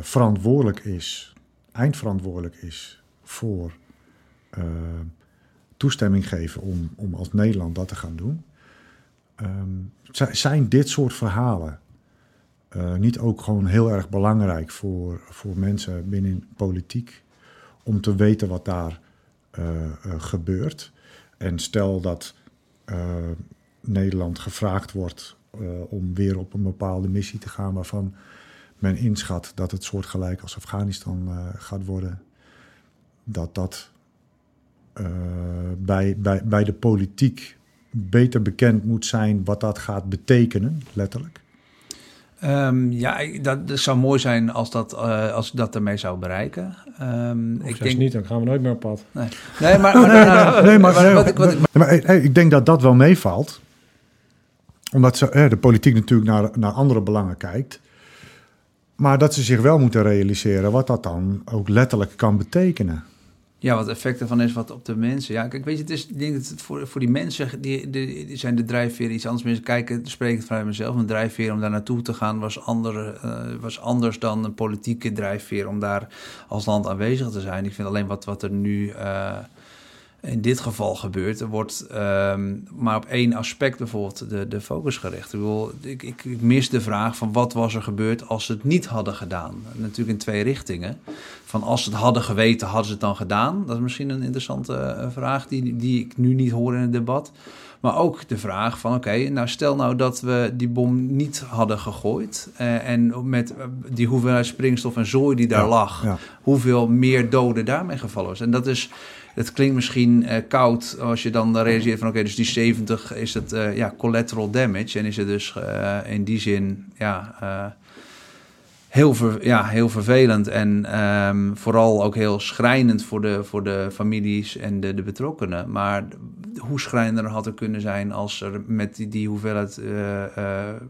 verantwoordelijk is, eindverantwoordelijk is voor eh, toestemming geven om, om als Nederland dat te gaan doen. Ehm, zi- zijn dit soort verhalen eh, niet ook gewoon heel erg belangrijk voor, voor mensen binnen politiek om te weten wat daar eh, gebeurt? En stel dat Nederland gevraagd wordt om weer op een bepaalde missie te gaan waarvan men inschat dat het soortgelijk als Afghanistan gaat worden, dat dat eh, bij, bij, bij de politiek beter bekend moet zijn wat dat gaat betekenen, letterlijk. Ehm, ja, ik- dat, dat zou mooi zijn als dat, eh, als ik dat ermee zou bereiken. Ehm, Of ik juist niet, dan gaan we nooit meer op pad. Nee, nee maar, maar, Nee, maar, ik denk dat dat wel meevalt. Omdat ze, eh, de politiek natuurlijk naar, naar andere belangen kijkt. Maar dat ze zich wel moeten realiseren wat dat dan ook letterlijk kan betekenen. Ja, wat effect ervan is wat op de mensen. Ja, kijk, weet je, het is, denk dat het voor, voor die mensen, die, die, zijn de drijfveren iets anders. Mensen kijken, spreek het vanuit mezelf, een drijfveer om daar naartoe te gaan was, andere, eh, was anders dan een politieke drijfveer om daar als land aanwezig te zijn. Ik vind alleen wat, wat er nu eh, in dit geval gebeurt, er wordt ehm, maar op één aspect bijvoorbeeld de, de focus gericht. Ik, bedoel, ik, ik, ik mis de vraag van wat was er gebeurd als ze het niet hadden gedaan. Natuurlijk in twee richtingen. Van als ze het hadden geweten, hadden ze het dan gedaan? Dat is misschien een interessante eh, vraag die, die ik nu niet hoor in het debat. Maar ook de vraag van, oké, nou stel nou dat we die bom niet hadden gegooid... eh, en met eh, die hoeveelheid springstof en zooi die daar Ja, lag... ja. hoeveel meer doden daarmee gevallen was. En dat is... Het klinkt misschien eh, koud als je dan realiseert van... oké, dus die 70 is het eh, ja, collateral damage... en is het dus eh, in die zin... ja. heel, ver, ja, heel vervelend en ehm, vooral ook heel schrijnend voor de, voor de families en de, de betrokkenen. Maar hoe schrijnender had er kunnen zijn als er met die, die hoeveelheid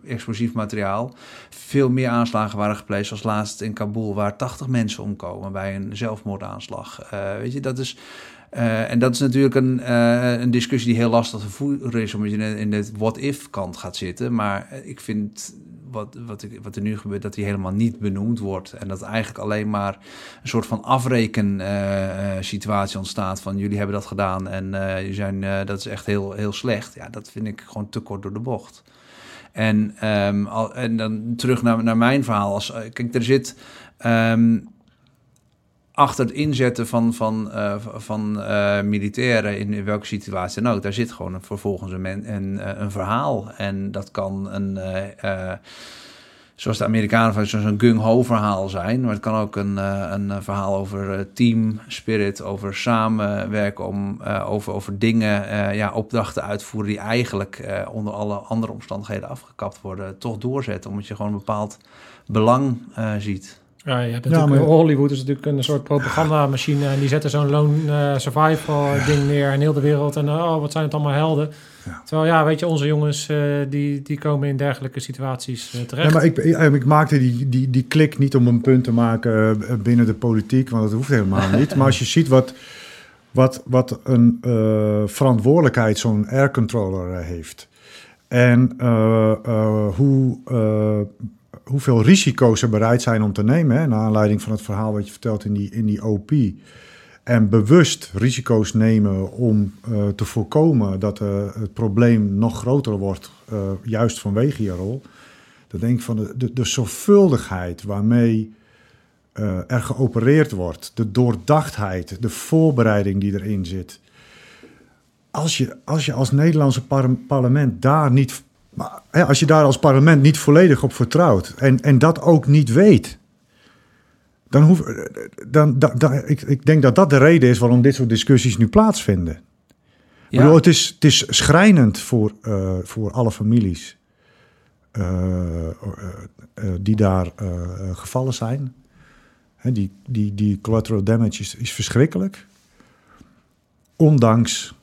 explosief materiaal veel meer aanslagen waren gepleegd, zoals laatst in Kabul, waar 80 mensen omkomen bij een zelfmoordaanslag. Weet je, dat is. Eh, en dat is natuurlijk een, eh, een discussie die heel lastig te voeren is, omdat je in, de what-if kant gaat zitten. Maar eh, ik vind wat, wat, wat er nu gebeurt, dat die helemaal niet benoemd wordt. En dat eigenlijk alleen maar een soort van afreken eh, eh, situatie ontstaat van jullie hebben dat gedaan en jullie zijn, dat is echt heel, heel slecht. Ja, dat vind ik gewoon te kort door de bocht. En, ehm, al, en dan terug naar, naar mijn verhaal. Als, kijk, er zit ehm, achter het inzetten van, van, eh, van eh, militairen in, in welke situatie dan ook, daar zit gewoon een, vervolgens een, eh, een verhaal. En dat kan een, zoals de Amerikanen van zo'n gung-ho verhaal zijn, maar het kan ook een, een verhaal over team spirit, over samenwerken, om, over, over dingen, ja, opdrachten uitvoeren die eigenlijk onder alle andere omstandigheden afgekapt worden, toch doorzetten, omdat je gewoon een bepaald belang ziet. Ja, je hebt Ja, maar- Hollywood is natuurlijk een soort propagandamachine. En die zetten zo'n lone eh, survival ding neer in heel de wereld. En oh, wat zijn het allemaal helden. Ja. Terwijl, ja, weet je, onze jongens eh, die, die komen in dergelijke situaties eh, terecht. Ja, maar ik, ik, ik maakte die, die, die klik niet om een punt te maken eh, binnen de politiek, want dat hoeft helemaal niet. Maar als je ziet wat, wat, wat een eh, verantwoordelijkheid zo'n aircontroller eh, heeft. En eh, eh, hoe, eh, hoeveel risico's ze bereid zijn om te nemen. Naar aanleiding van het verhaal wat je vertelt in die, in die OP. En bewust risico's nemen om eh, te voorkomen dat eh, het probleem nog groter wordt, eh, juist vanwege je rol. Dan denk ik van de, de, de zorgvuldigheid waarmee er geopereerd wordt, de doordachtheid, de voorbereiding die erin zit. Als je als, je als Nederlandse par- parlement daar niet, maar, hè, als je daar als parlement niet volledig op vertrouwt en, en dat ook niet weet, dan hoef, dan, dan, dan- ik, ik denk dat dat de reden is waarom dit soort discussies nu plaatsvinden. Ja. bedoel, het, is, het is schrijnend voor, eh, voor alle families eh, eh, die daar gevallen zijn. Hè, die, die, die collateral damage is, is verschrikkelijk. Ondanks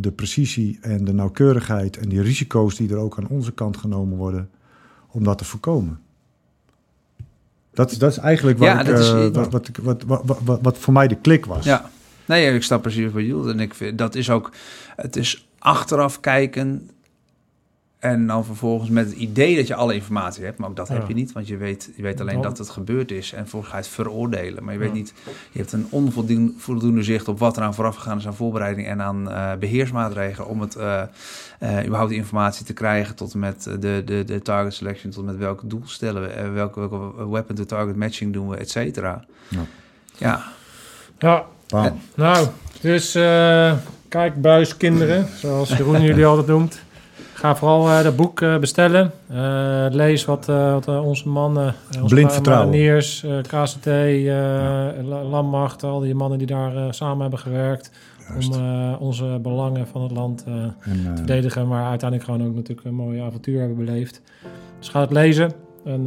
de precisie en de nauwkeurigheid en die risico's die er ook aan onze kant genomen worden om dat te voorkomen. Dat, is- dat is eigenlijk wat, Ja, ik, dat is- eh, wat, wat, ik- wat, wat, wat, wat, wat voor mij de klik was. Ja, nee, ik snap precies wat je bedoelt. En ik vind, dat is ook, het is achteraf kijken en dan vervolgens met het idee dat je alle informatie hebt, maar ook dat Ja. heb je niet, want je weet, je weet alleen dat het gebeurd is en vervolgens ga je het veroordelen. Maar je weet Ja. niet, je hebt een onvoldoende voldoende zicht op wat er aan vooraf gegaan is aan voorbereiding en aan eh, beheersmaatregelen om het eh, eh, überhaupt informatie te krijgen tot en met de, de, de target selection, tot en met welk doel stellen we, welke, welke weapon to target matching doen we, et cetera. Ja. Ja, Ja, nou, dus eh, kijk, buiskinderen, zoals Jeroen jullie altijd noemt. Ga vooral eh, dat boek eh, bestellen. Eh, lees wat, eh, wat onze mannen, eh, onze Blind vertrouwen. mariniers, eh, KCT, eh, La- Landmacht, al die mannen die daar eh, samen hebben gewerkt. Juist. Om eh, onze belangen van het land eh, En, te verdedigen. Maar uiteindelijk gewoon ook natuurlijk een mooie avontuur hebben beleefd. Dus ga het lezen. En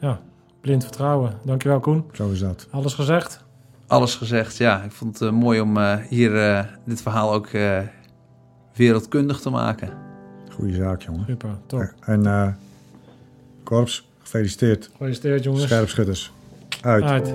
ja, blind vertrouwen. Dankjewel Koen. zo is dat. Alles gezegd? alles gezegd. Ja, ik vond het mooi om eh, hier eh, dit verhaal ook eh, wereldkundig te maken. Goeie zaak, jongen. Super, top. En eh Korps, gefeliciteerd. Gefeliciteerd jongens. Scherpschutters. Uit. Uit.